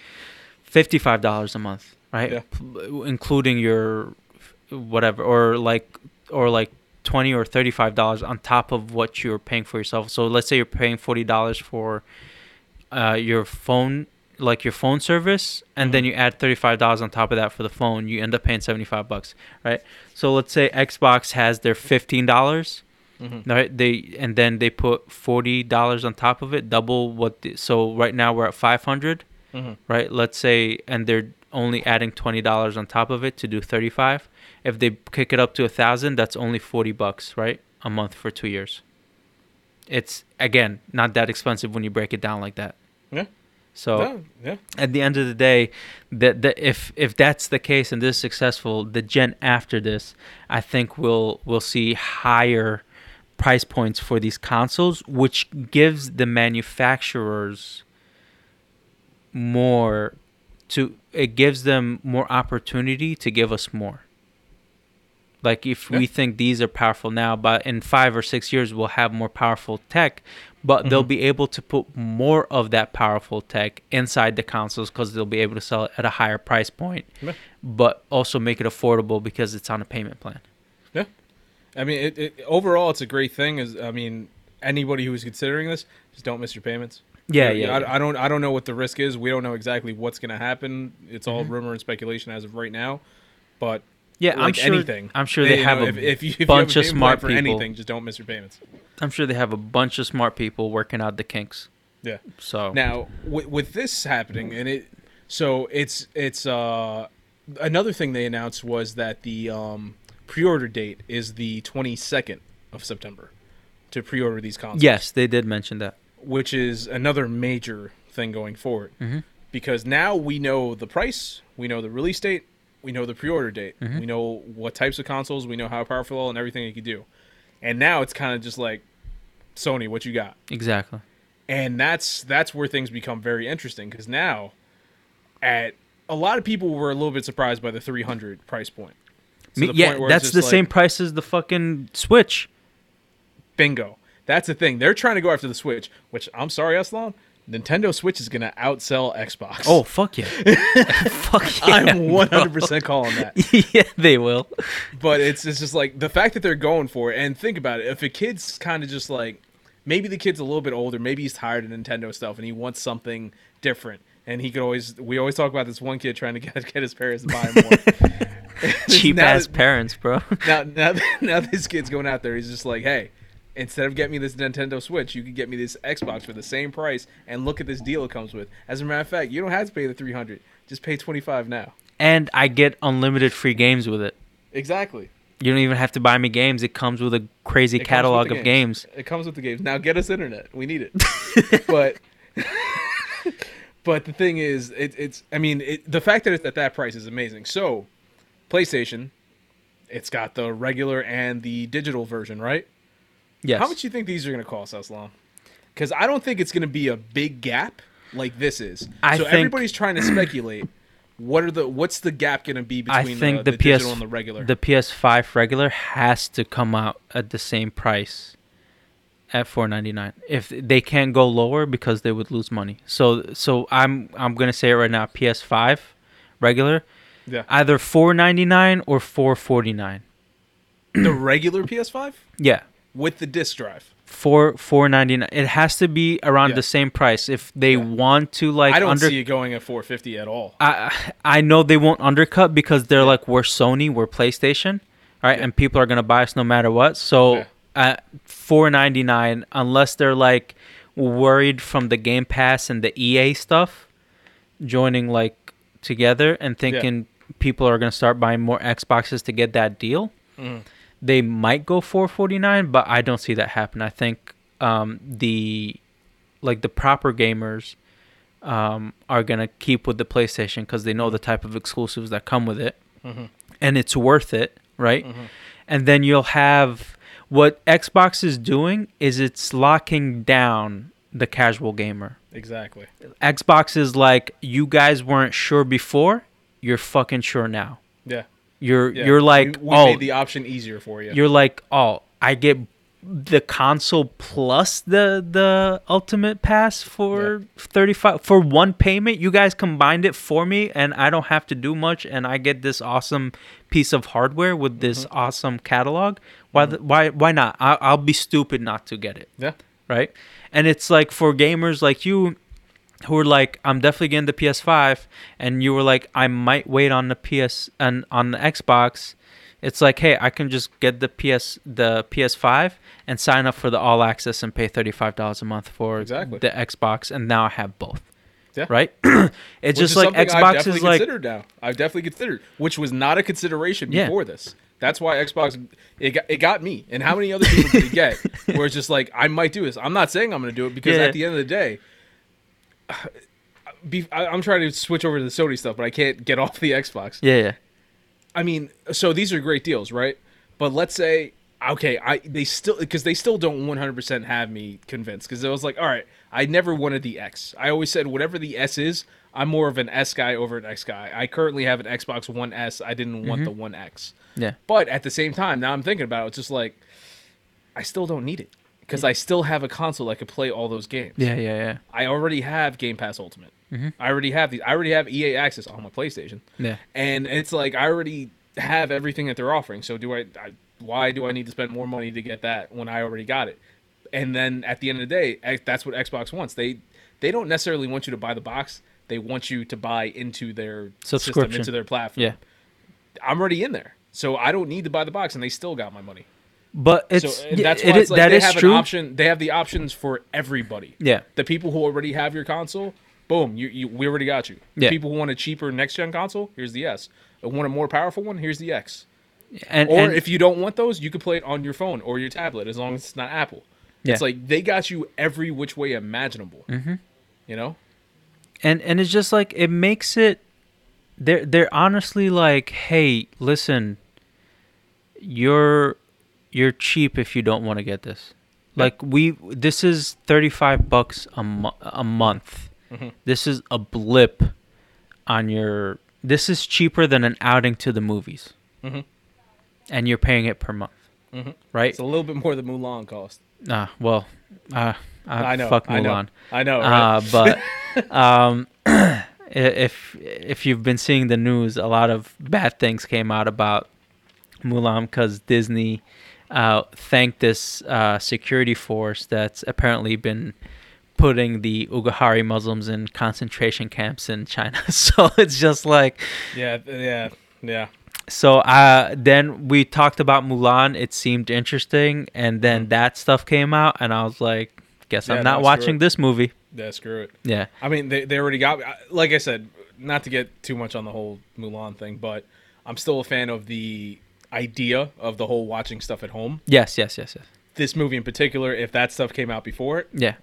fifty five dollars a month, right? Yeah. P- including your whatever, or like or like twenty or thirty five dollars on top of what you're paying for yourself. So let's say you're paying forty dollars for uh, your phone like your phone service and then you add $35 on top of that for the phone you end up paying 75 bucks right? So let's say xbox has their $15 Mhm. right? They and then they put $40 on top of it double what the, so right now we're at 500 Mhm. right? Let's say and they're only adding $20 on top of it to do 35 if they kick it up to a thousand that's only 40 bucks right a month for two years it's again not that expensive when you break it down like that Yeah. so No, yeah. at the end of the day, that that if if that's the case and this is successful, the gen after this, I think we'll we'll see higher price points for these consoles, which gives the manufacturers more to it gives them more opportunity to give us more. Like if we think these are powerful now, but in five or six years we'll have more powerful tech, but they'll Mhm. be able to put more of that powerful tech inside the consoles because they'll be able to sell it at a higher price point, Yeah. but also make it affordable because it's on a payment plan. Yeah, I mean, it, it, overall, it's a great thing. Is I mean, anybody who's considering this, just don't miss your payments. Yeah, yeah. I, yeah. I don't. I don't know what the risk is. We don't know exactly what's going to happen. It's all Mhm. rumor and speculation as of right now. But Yeah, I'm sure. anything, I'm sure they you have know, a if, if you, if bunch you of smart for people. anything, just don't miss your payments. I'm sure they have a bunch of smart people working out the kinks. Yeah. So Now, with, with this happening, and it, so it's it's uh another thing they announced was that the um pre-order date is the 22nd of September to pre-order these consoles. yes, they did mention that. which is another major thing going forward Mhm. because now we know the price, we know the release date, we know the pre-order date, Mhm. we know what types of consoles, we know how powerful and everything it could do, and now it's kind of just like Sony, what you got? Exactly. and that's that's where things become very interesting because now at a lot of people were a little bit surprised by the 300 price point Me- the yeah, point that's the like, same price as the fucking Switch. bingo that's the thing they're trying to go after the switch which i'm sorry Aslan, nintendo switch is going to outsell xbox Oh fuck yeah! fuck yeah! i'm 100% calling that yeah, they will. but it's it's just like the fact that they're going for it and think about it if a kid's kind of just like maybe the kid's a little bit older maybe he's tired of nintendo stuff and he wants something different and he could always we always talk about this one kid trying to get, get his parents to buy him more Cheap ass that- parents, bro. now now now this kid's going out there he's just like hey instead of getting me this nintendo switch you could get me this xbox for the same price and look at this deal it comes with as a matter of fact you don't have to pay the 300 just pay 25 now and I get unlimited free games with it. exactly You don't even have to buy me games. It comes with a crazy It catalog of games. It comes with the games. Now get us internet. We need it. but but the thing is, it, it's. I mean, it, the fact that it's at that price is amazing. So, PlayStation, it's got the regular and the digital version, right? Yes. How much do you think these are going to cost us, long? Because I don't think it's going to be a big gap like this is. I so think- everybody's trying to speculate. What are the what's the gap going to be I between think the, the, the PS digital and the regular? the PS5 regular has to come out at the same price at 4.99. If they can't go lower because they would lose money. So so I'm I'm going to say it right now PS5 regular yeah, either 4.99 or 4.49. the regular PS5 Yeah. With the disc drive. Four four ninety nine. It has to be around Yeah. the same price. If they want to like I don't under, see it going at 450 at all. I I know they won't undercut because they're like we're Sony, we're PlayStation, right? And people are gonna buy us no matter what. So Yeah. at four ninety nine, unless they're like worried from the Game Pass and the EA stuff, joining like together and thinking people are gonna start buying more Xboxes to get that deal, Mhm. They might go four forty nine, but I don't see that happen. I think um, the like the proper gamers um, are gonna keep with the PlayStation because they know the type of exclusives that come with it, Mhm. and it's worth it, right? Mhm. And then you'll have What Xbox is doing is it's locking down the casual gamer. Exactly. Xbox is like you guys weren't sure before, you're fucking sure now. Yeah. You're yeah. you're like we, we oh made the option easier for you. you're like oh I get the console plus the the ultimate pass for 35 for one payment you guys combined it for me and I don't have to do much and I get this awesome piece of hardware with this Mm-hmm. awesome catalog why the, why why not I, I'll be stupid not to get it yeah. right? And it's like for gamers like you who were like, I'm definitely getting the PS5, and you were like, I might wait on the PS and on the Xbox. It's like, hey, I can just get the PS the PS5 and sign up for the all access and pay thirty five dollars a month for Exactly. the Xbox, and now I have both. Yeah. Right? it's Which just like Xbox is like considered now. I've definitely considered, which was not a consideration Yeah. before this. That's why Xbox it got, it got me. And how many other people did it get? Where it's just like I might do this. I'm not saying I'm going to do it because Yeah. at the end of the day, be, I, I'm trying to switch over to the Sony stuff, but I can't get off the Xbox. yeah, yeah, I mean, so these are great deals, right? But let's say, okay, I they still because they still don't 100% have me convinced because it was like, all right, I never wanted the X. I always said whatever the S is, I'm more of an S guy over an X guy. I currently have an Xbox One S. I didn't want mm-hmm. the One X. yeah. But at the same time, now I'm thinking about it, it's just like I still don't need it because I still have a console that could play all those games. Yeah, yeah, yeah. I already have Game Pass Ultimate. Mm-hmm. I already have these. I already have EA Access on my PlayStation Yeah. and it's like I already have everything that they're offering. So do I, I? Why do I need to spend more money to get that when I already got it? And then at the end of the day, that's what Xbox wants. They they don't necessarily want you to buy the box. They want you to buy into their system, Subscription. into their platform. Yeah. I'm already in there, so I don't need to buy the box, and they still got my money. But it's so that's it why is- it's like that they is have true. an option. They have the options for everybody. Yeah. The people who already have your console, boom, you, you we already got you. The Yeah. people who want a cheaper next gen console, here's the S. Uh, Want a more powerful one? Here's the X. And, Or and if you don't want those, you can play it on your phone or your tablet as long as it's not Apple. Yeah. It's like they got you every which way imaginable. Mm-hmm. You know? and and it's just like it makes it they're they're honestly like hey listen you're you're cheap if you don't want to get this like we this is 35 bucks a, mo- a month Mm-hmm. this is a blip on your this is cheaper than an outing to the movies Mhm. and you're paying it per month Mhm. right It's a little bit more than Mulan cost. Ah, well uh, I know. fuck I know. Mulan I know. Right? uh, but um, if if you've been seeing the news, a lot of bad things came out about Mulan because Disney uh, thanked this uh, security force that's apparently been putting the Uguhari Muslims in concentration camps in China. so it's just like yeah, yeah, yeah. so uh then we talked about Mulan, it seemed interesting, and then that stuff came out and I was like, guess. Yeah, I'm not screw watching this movie. Yeah, screw it. Yeah. I mean, they, they already got. Like I said, not to get too much on the whole Mulan thing, but I'm still a fan of the idea of the whole watching stuff at home. Yes, yes, yes, yes. This movie in particular, if that stuff came out before it, Yeah.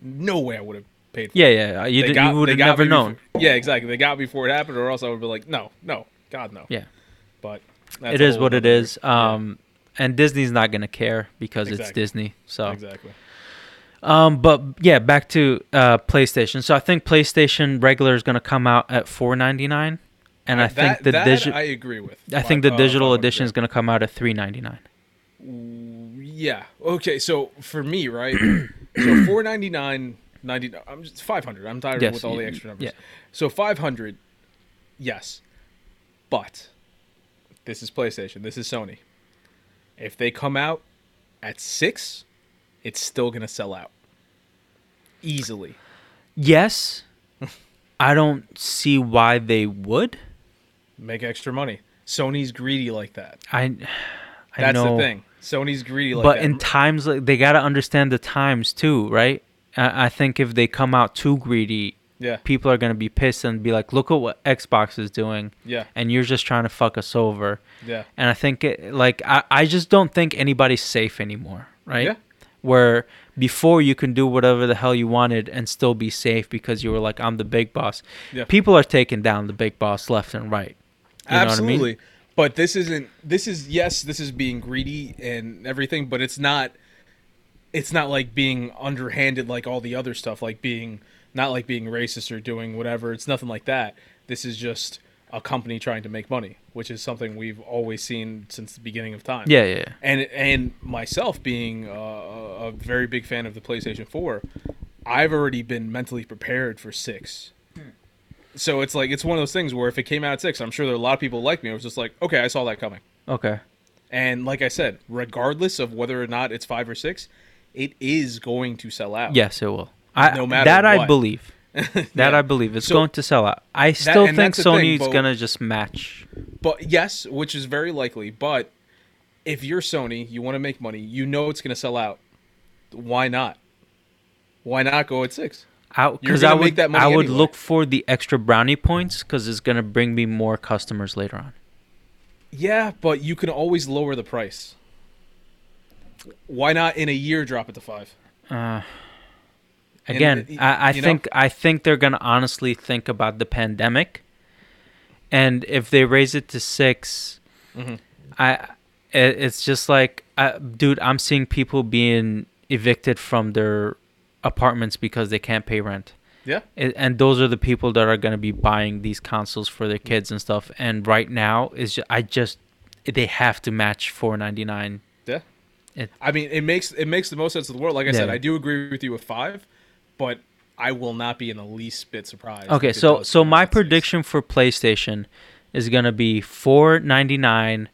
no way I would have paid for Yeah, it. yeah. You, They d- got- you would they have got never me known. before- yeah, exactly. They got me before it happened, or else I would be like, no, no, God, no. Yeah. But that's it a is whole what it nother- is. Um, and Disney's not gonna care because it's Exactly. Disney. So, Exactly. um, but yeah, back to uh, PlayStation. So I think PlayStation regular is gonna come out at four ninety nine, and I, think that, the that digital. I agree with. I think the Uh, digital edition is gonna come out at three ninety nine. Yeah. Okay. So for me, right? so four ninety nine, ninety. I'm just five hundred. I'm tired Yes, with all the extra numbers. yeah. So five hundred. Yes, but this is PlayStation. This is Sony. If they come out at six, it's still gonna sell out easily. Yes, I don't see why they would. Make extra money. Sony's greedy like that. I, I That's know. the thing. Sony's greedy like but that. in times like they gotta understand the times too, right? I, I think if they come out too greedy, yeah. people are gonna be pissed and be like, "Look at what Xbox is doing," Yeah. and you're just trying to fuck us over. Yeah. And I think, it, like, I, I just don't think anybody's safe anymore, right? Yeah. Where before you can do whatever the hell you wanted and still be safe because you were like, I'm the big boss. Yeah. People are taking down the big boss left and right. You what I mean? Absolutely. But this isn't. This is yes. This is being greedy and everything, but it's not. It's not like being underhanded like all the other stuff, like being not like being racist or doing whatever. It's nothing like that. This is just a company trying to make money, which is something we've always seen since the beginning of time. Yeah, yeah. and and myself being uh, a a very big fan of the PlayStation 4, I've already been mentally prepared for 6. So it's like it's one of those things where if it came out at 6, I'm sure there are a lot of people like me. It was just like, okay, I saw that coming. Okay. And like I said, regardless of whether or not it's 5 or 6, it is going to sell out. Yes, it will. I, No matter that I believe. That Yeah. I believe it's So- going to sell out. I still and think the thing, Sony's gonna just match. But yes, which is very likely, but if you're Sony, you want to make money, you know it's going to sell out. Why not? Why not go at 6? You're Because I would, I would anyway. look for the extra brownie points because it's gonna bring me more customers later on. Yeah, but you can always lower the price. Why not in a year drop it to five? Uh, again, uh, I, I you know? think I think they're gonna honestly think about the pandemic, and if they raise it to 6 Mhm. I it, it's just like, I, dude, I'm seeing people being evicted from their apartments because they can't pay rent. Yeah, I- and those are the people that are going to be buying these consoles for their kids and stuff. And right now is I just they have to match 4.99. yeah. It- I mean, it makes it makes the most sense in the world. Like I said, I do agree with you with five, but I will not be in the least bit surprised. Okay, so so my out at six. prediction for PlayStation is going to be 4.99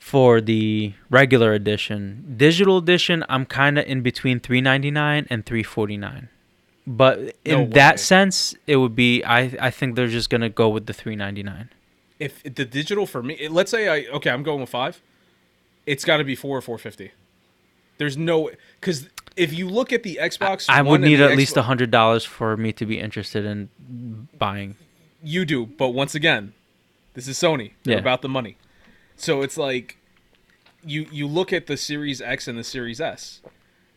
for the regular edition. Digital edition, I'm kind of in between 3.99 and 3.49. But in No that sense, it would be I I think they're just going to go with the 3.99. if the digital for me, let's say I okay, I'm going with five. It's got to be four or four fifty. There's no because if you look at the Xbox, I One would need at least Xbox- a hundred dollars for me to be interested in buying. You do, but once again, this is Sony. They're Yeah. about the money. So it's like you you look at the Series X and the Series S.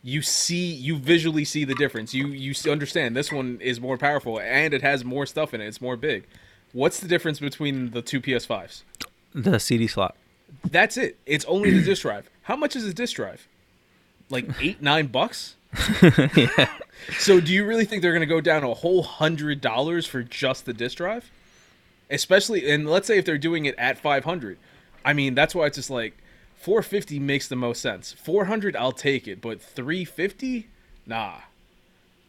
You see, you visually see the difference. You you understand this one is more powerful and it has more stuff in it. It's more big. What's the difference between the two PS5s? The CD slot. That's it. It's only the disk drive. How much is a disk drive? Like eight, nine bucks? yeah. So do you really think they're gonna go down a whole hundred dollars for just the disk drive? Especially and let's say if they're doing it at five hundred. I mean, that's why it's just like four fifty makes the most sense. Four hundred I'll take it, but three fifty? Nah.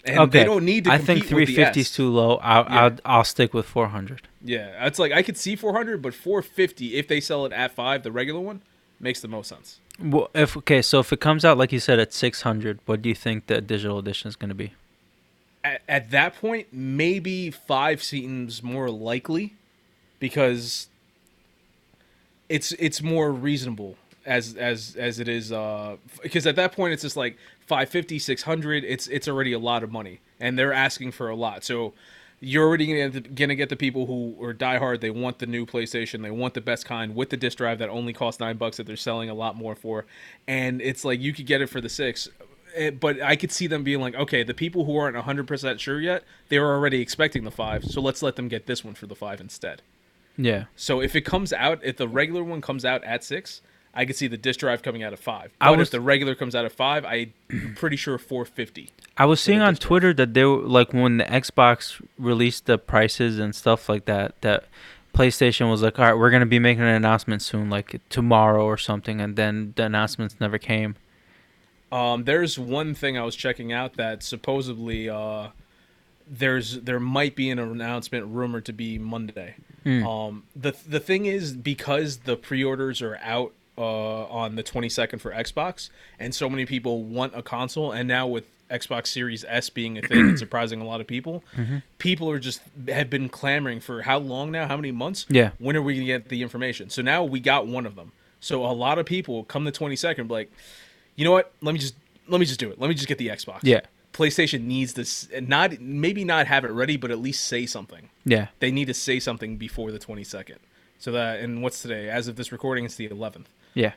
And okay. they don't need to I think 350 is too low. I'll, Yeah. I'll I'll stick with 400. Yeah, it's like I could see 400, but 450 if they sell it at five, the regular one makes the most sense. Well, if okay, so if it comes out like you said at 600, what do you think the digital edition is going to be? At, at that point, maybe five seems more likely because it's it's more reasonable as as as it is uh because at that point it's just like 550 600 it's it's already a lot of money and they're asking for a lot. So you're already gonna gonna get the people who are diehard they want the new playstation they want the best kind with the disk drive that only costs nine bucks that they're selling a lot more for. And it's like you could get it for the six Eh, but i could see them being like okay the people who aren't 100% sure yet they were already expecting the five so let's let them get this one for the five instead Yeah. so if it comes out, if the regular one comes out at six, I could see the disk drive coming out at five. I But was- if the regular comes out at five, I'm pretty sure four fifty. I was seeing on disk drive. Twitter that they were like when the Xbox released the prices and stuff like that that PlayStation was like, "All right, we're going to be making an announcement soon like tomorrow or something." And then the announcements never came. Um, there's one thing I was checking out that supposedly uh, there's there might be an announcement rumored to be Monday. Hmm. Um, the the thing is because the pre-orders are out uh, on the 22nd for Xbox, and so many people want a console, and now with Xbox Series S being a thing and surprising a lot of people, Mm-hmm. people are just have been clamoring for how long now? How many months? Yeah. When are we gonna get the information? So now we got one of them. So a lot of people come the 22nd, be like, you know what? Let me just let me just do it. Let me just get the Xbox. Yeah. PlayStation needs this, not maybe not have it ready, but at least say something Yeah. they need to say something before the 22nd. So that and what's today? As of this recording, it's the 11th. Yeah.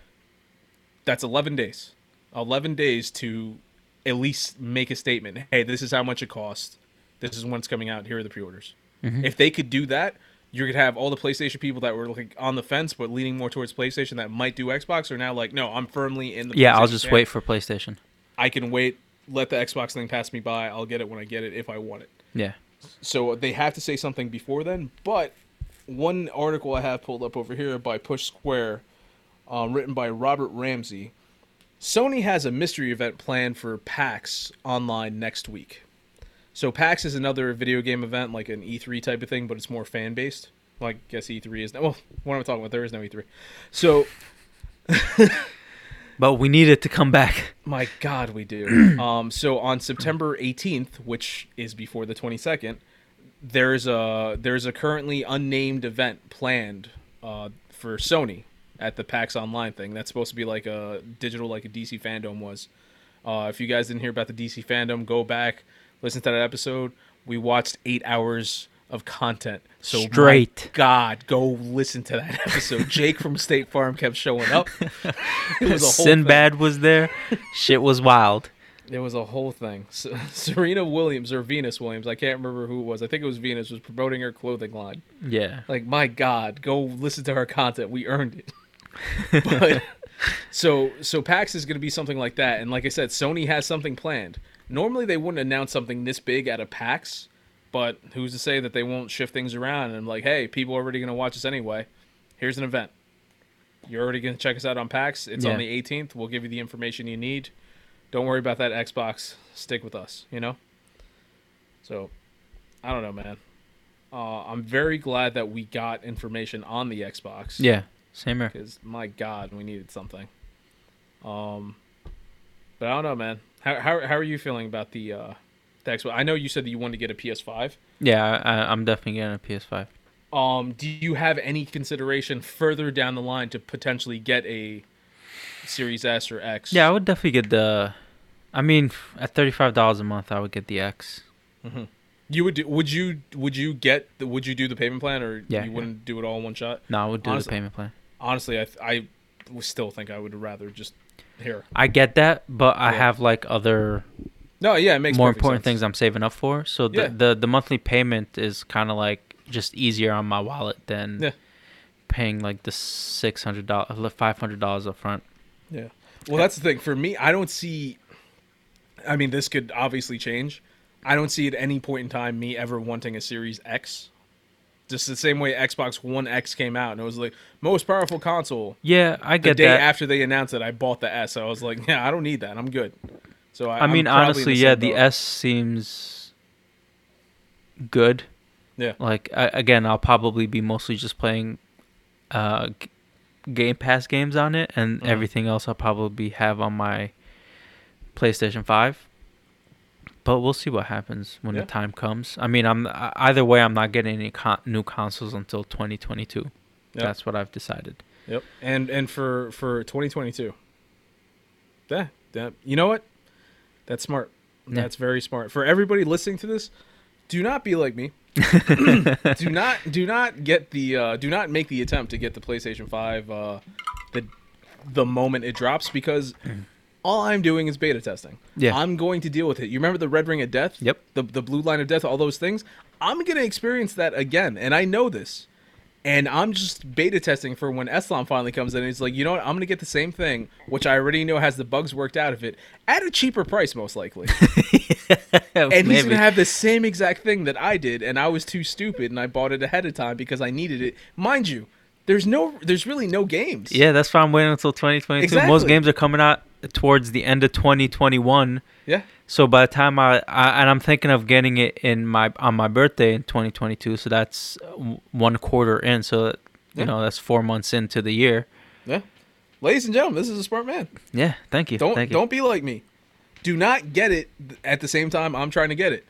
That's 11 days. 11 days to at least make a statement. Hey, this is how much it costs. This is when it's coming out. Here are the pre-orders. Mm-hmm. If they could do that, you could have all the PlayStation people that were like on the fence but leaning more towards PlayStation that might do Xbox are now like, no, I'm firmly in the. Yeah, I'll just wait for PlayStation. I can wait. Let the Xbox thing pass me by. I'll get it when I get it if I want it. Yeah. So they have to say something before then. But one article I have pulled up over here by Push Square, um, written by Robert Ramsey. Sony has a mystery event planned for PAX online next week. So PAX is another video game event, like an E3 type of thing, but it's more fan based. Like I guess E3 is. Now. Well, what am I talking about? There is no E3. So But we need it to come back. My God, we do. um, so on September 18th, which is before the 22nd, there's a there's a currently unnamed event planned uh, for Sony at the PAX Online thing. That's supposed to be like a digital, like a DC FanDome was. Uh, if you guys didn't hear about the DC FanDome, go back, listen to that episode. We watched eight hours of content. So my Straight. God, go listen to that episode. Jake from State Farm kept showing up. It was a whole thing. Sinbad was there. Shit was wild. It was a whole thing. S Serena Williams or Venus Williams, I can't remember who it was. I think it was Venus was promoting her clothing line. Yeah. Like, my God, go listen to her content. We earned it. but so so PAX is going to be something like that, and like I said, Sony has something planned. Normally, they wouldn't announce something this big at a PAX, but who's to say that they won't shift things around and like, hey, people are already going to watch us anyway. Here's an event. You're already going to check us out on PAX. It's Yeah. on the 18th. We'll give you the information you need. Don't worry about that Xbox. Stick with us, you know? So, I don't know, man. Uh, I'm very glad that we got information on the Xbox. Yeah. Same here. Because, my God, we needed something. Um, But I don't know, man. How, how, how are you feeling about the, uh, the Xbox? I know you said that you wanted to get a PS5. Yeah, I, I'm definitely getting a PS5. Um, do you have any consideration further down the line to potentially get a Series S or X? Yeah, I would definitely get the. I mean, at thirty-five dollars a month, I would get the X. You would do, would you would you get the, would you do the payment plan or Yeah, you yeah. wouldn't do it all in one shot? No, I would do Honestly- the payment plan. Honestly, I th- I still think I would rather just here. I get that, but I Yeah. have like other No, yeah, it makes more important sense. things I'm saving up for. So the Yeah. the, the monthly payment is kind of like just easier on my wallet than Yeah. paying like the six hundred dollars, five hundred dollars up front. Yeah. Well, that's the thing. For me, I don't see. I mean, this could obviously change. I don't see at any point in time me ever wanting a Series X. Just the same way Xbox One X came out and it was like most powerful console. Yeah, I get The day that. after they announced it, I bought the S. I was like, yeah, I don't need that. I'm good. So I, I mean, I'm probably in honestly, the yeah, the boat. S seems good. Yeah. Like I, again, I'll probably be mostly just playing uh, Game Pass games on it, and Mhm. everything else I'll probably have on my PlayStation Five. But we'll see what happens when Yeah. the time comes. I mean, I'm either way, I'm not getting any con- new consoles until 2022. Yep. That's what I've decided. Yep. And and for for 2022. Yeah, that you know what? That's smart. Yeah. That's very smart. For everybody listening to this, do not be like me. do not do not get the uh, do not make the attempt to get the PlayStation 5 uh, the the moment it drops because all I'm doing is beta testing. Yeah. I'm going to deal with it. You remember the red ring of death? Yep. The the blue line of death, all those things? I'm going to experience that again and I know this. And I'm just beta testing for when Eslam finally comes in and he's like, you know what, I'm gonna get the same thing, which I already know has the bugs worked out of it, at a cheaper price most likely. and he's gonna have the same exact thing that I did, and I was too stupid and I bought it ahead of time because I needed it. Mind you, there's no there's really no games. Yeah, that's why I'm waiting until 2022. Most games are coming out towards the end of 2021. Yeah. So by the time I, I and I'm thinking of getting it in my on my birthday in 2022, so that's one quarter in. So you Yeah. know that's four months into the year. Yeah. Ladies and gentlemen, this is a smart man. Yeah, thank you. Don't thank you. don't be like me. Do not get it at the same time I'm trying to get it.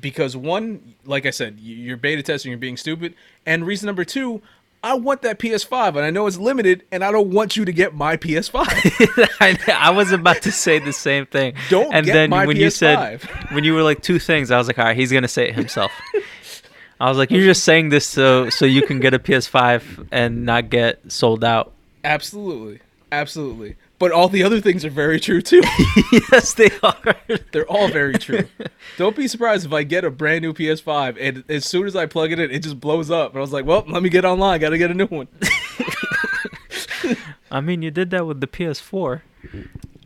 Because one, like I said, you're beta testing, you're being stupid. And reason number two, I want that PS5 and I know it's limited and I don't want you to get my PS5. I, I was about to say the same thing. Don't and then when you said when you were like two things, I was like, all right, he's gonna say it himself. I was like, you're just saying this so so you can get a PS5 and not get sold out. Absolutely. Absolutely. But all the other things are very true too. yes, they are. They're all very true. Don't be surprised if I get a brand new PS5 and as soon as I plug it in, it just blows up. And I was like, well, let me get online. Got to get a new one. I mean, you did that with the PS4.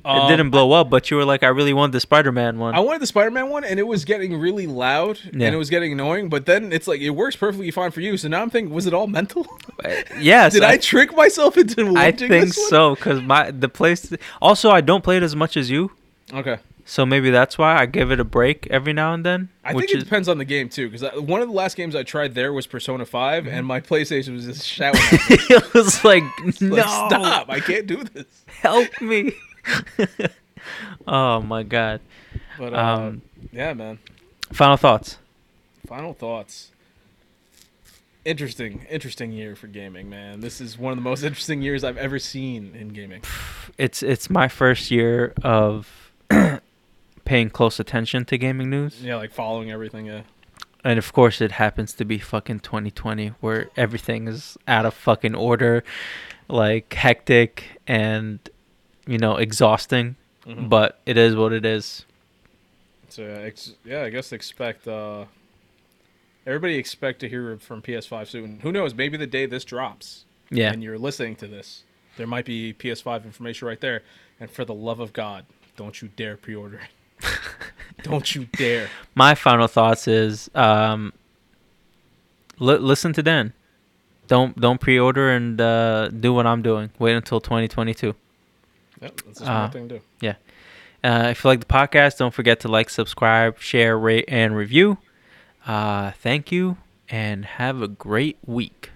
Um, it didn't blow up, but you were like, I really want the Spider-Man one. I wanted the Spider-Man one, and it was getting really loud, Yeah. and it was getting annoying. But then it's like it works perfectly fine for you. So now I'm thinking, was it all mental? yes, Did I, trick myself into I wanting think this one? so because my the place. Also, I don't play it as much as you, Okay, so maybe that's why I give it a break every now and then. I which think it is depends on the game too. Because one of the last games I tried there was Persona 5 Mm-hmm. and my PlayStation was just shouting, at me, it was like, no, like, "Stop! I can't do this." help me. oh my god. But uh, Um, yeah, man. final thoughts. Final thoughts. Interesting, interesting year for gaming, man. This is one of the most interesting years I've ever seen in gaming. It's it's my first year of paying close attention to gaming news. Yeah, like following everything. Yeah. And of course, it happens to be fucking 2020, where everything is out of fucking order, like hectic and, you know, exhausting. Mhm. But it is what it is. So yeah, ex- yeah, I guess expect uh everybody expect to hear from PS5 soon. Who knows? Maybe the day this drops Yeah. and you're listening to this, there might be PS5 information right there. And for the love of God, don't you dare pre-order it. don't you dare. My final thoughts is um, li- listen to Dan. Don't don't pre-order and uh, do what I'm doing. Wait until 2022. Yep, that's a Uh, thing to do. Uh, if you like the podcast, don't forget to like, subscribe, share, rate, and review. Uh, thank you, and have a great week.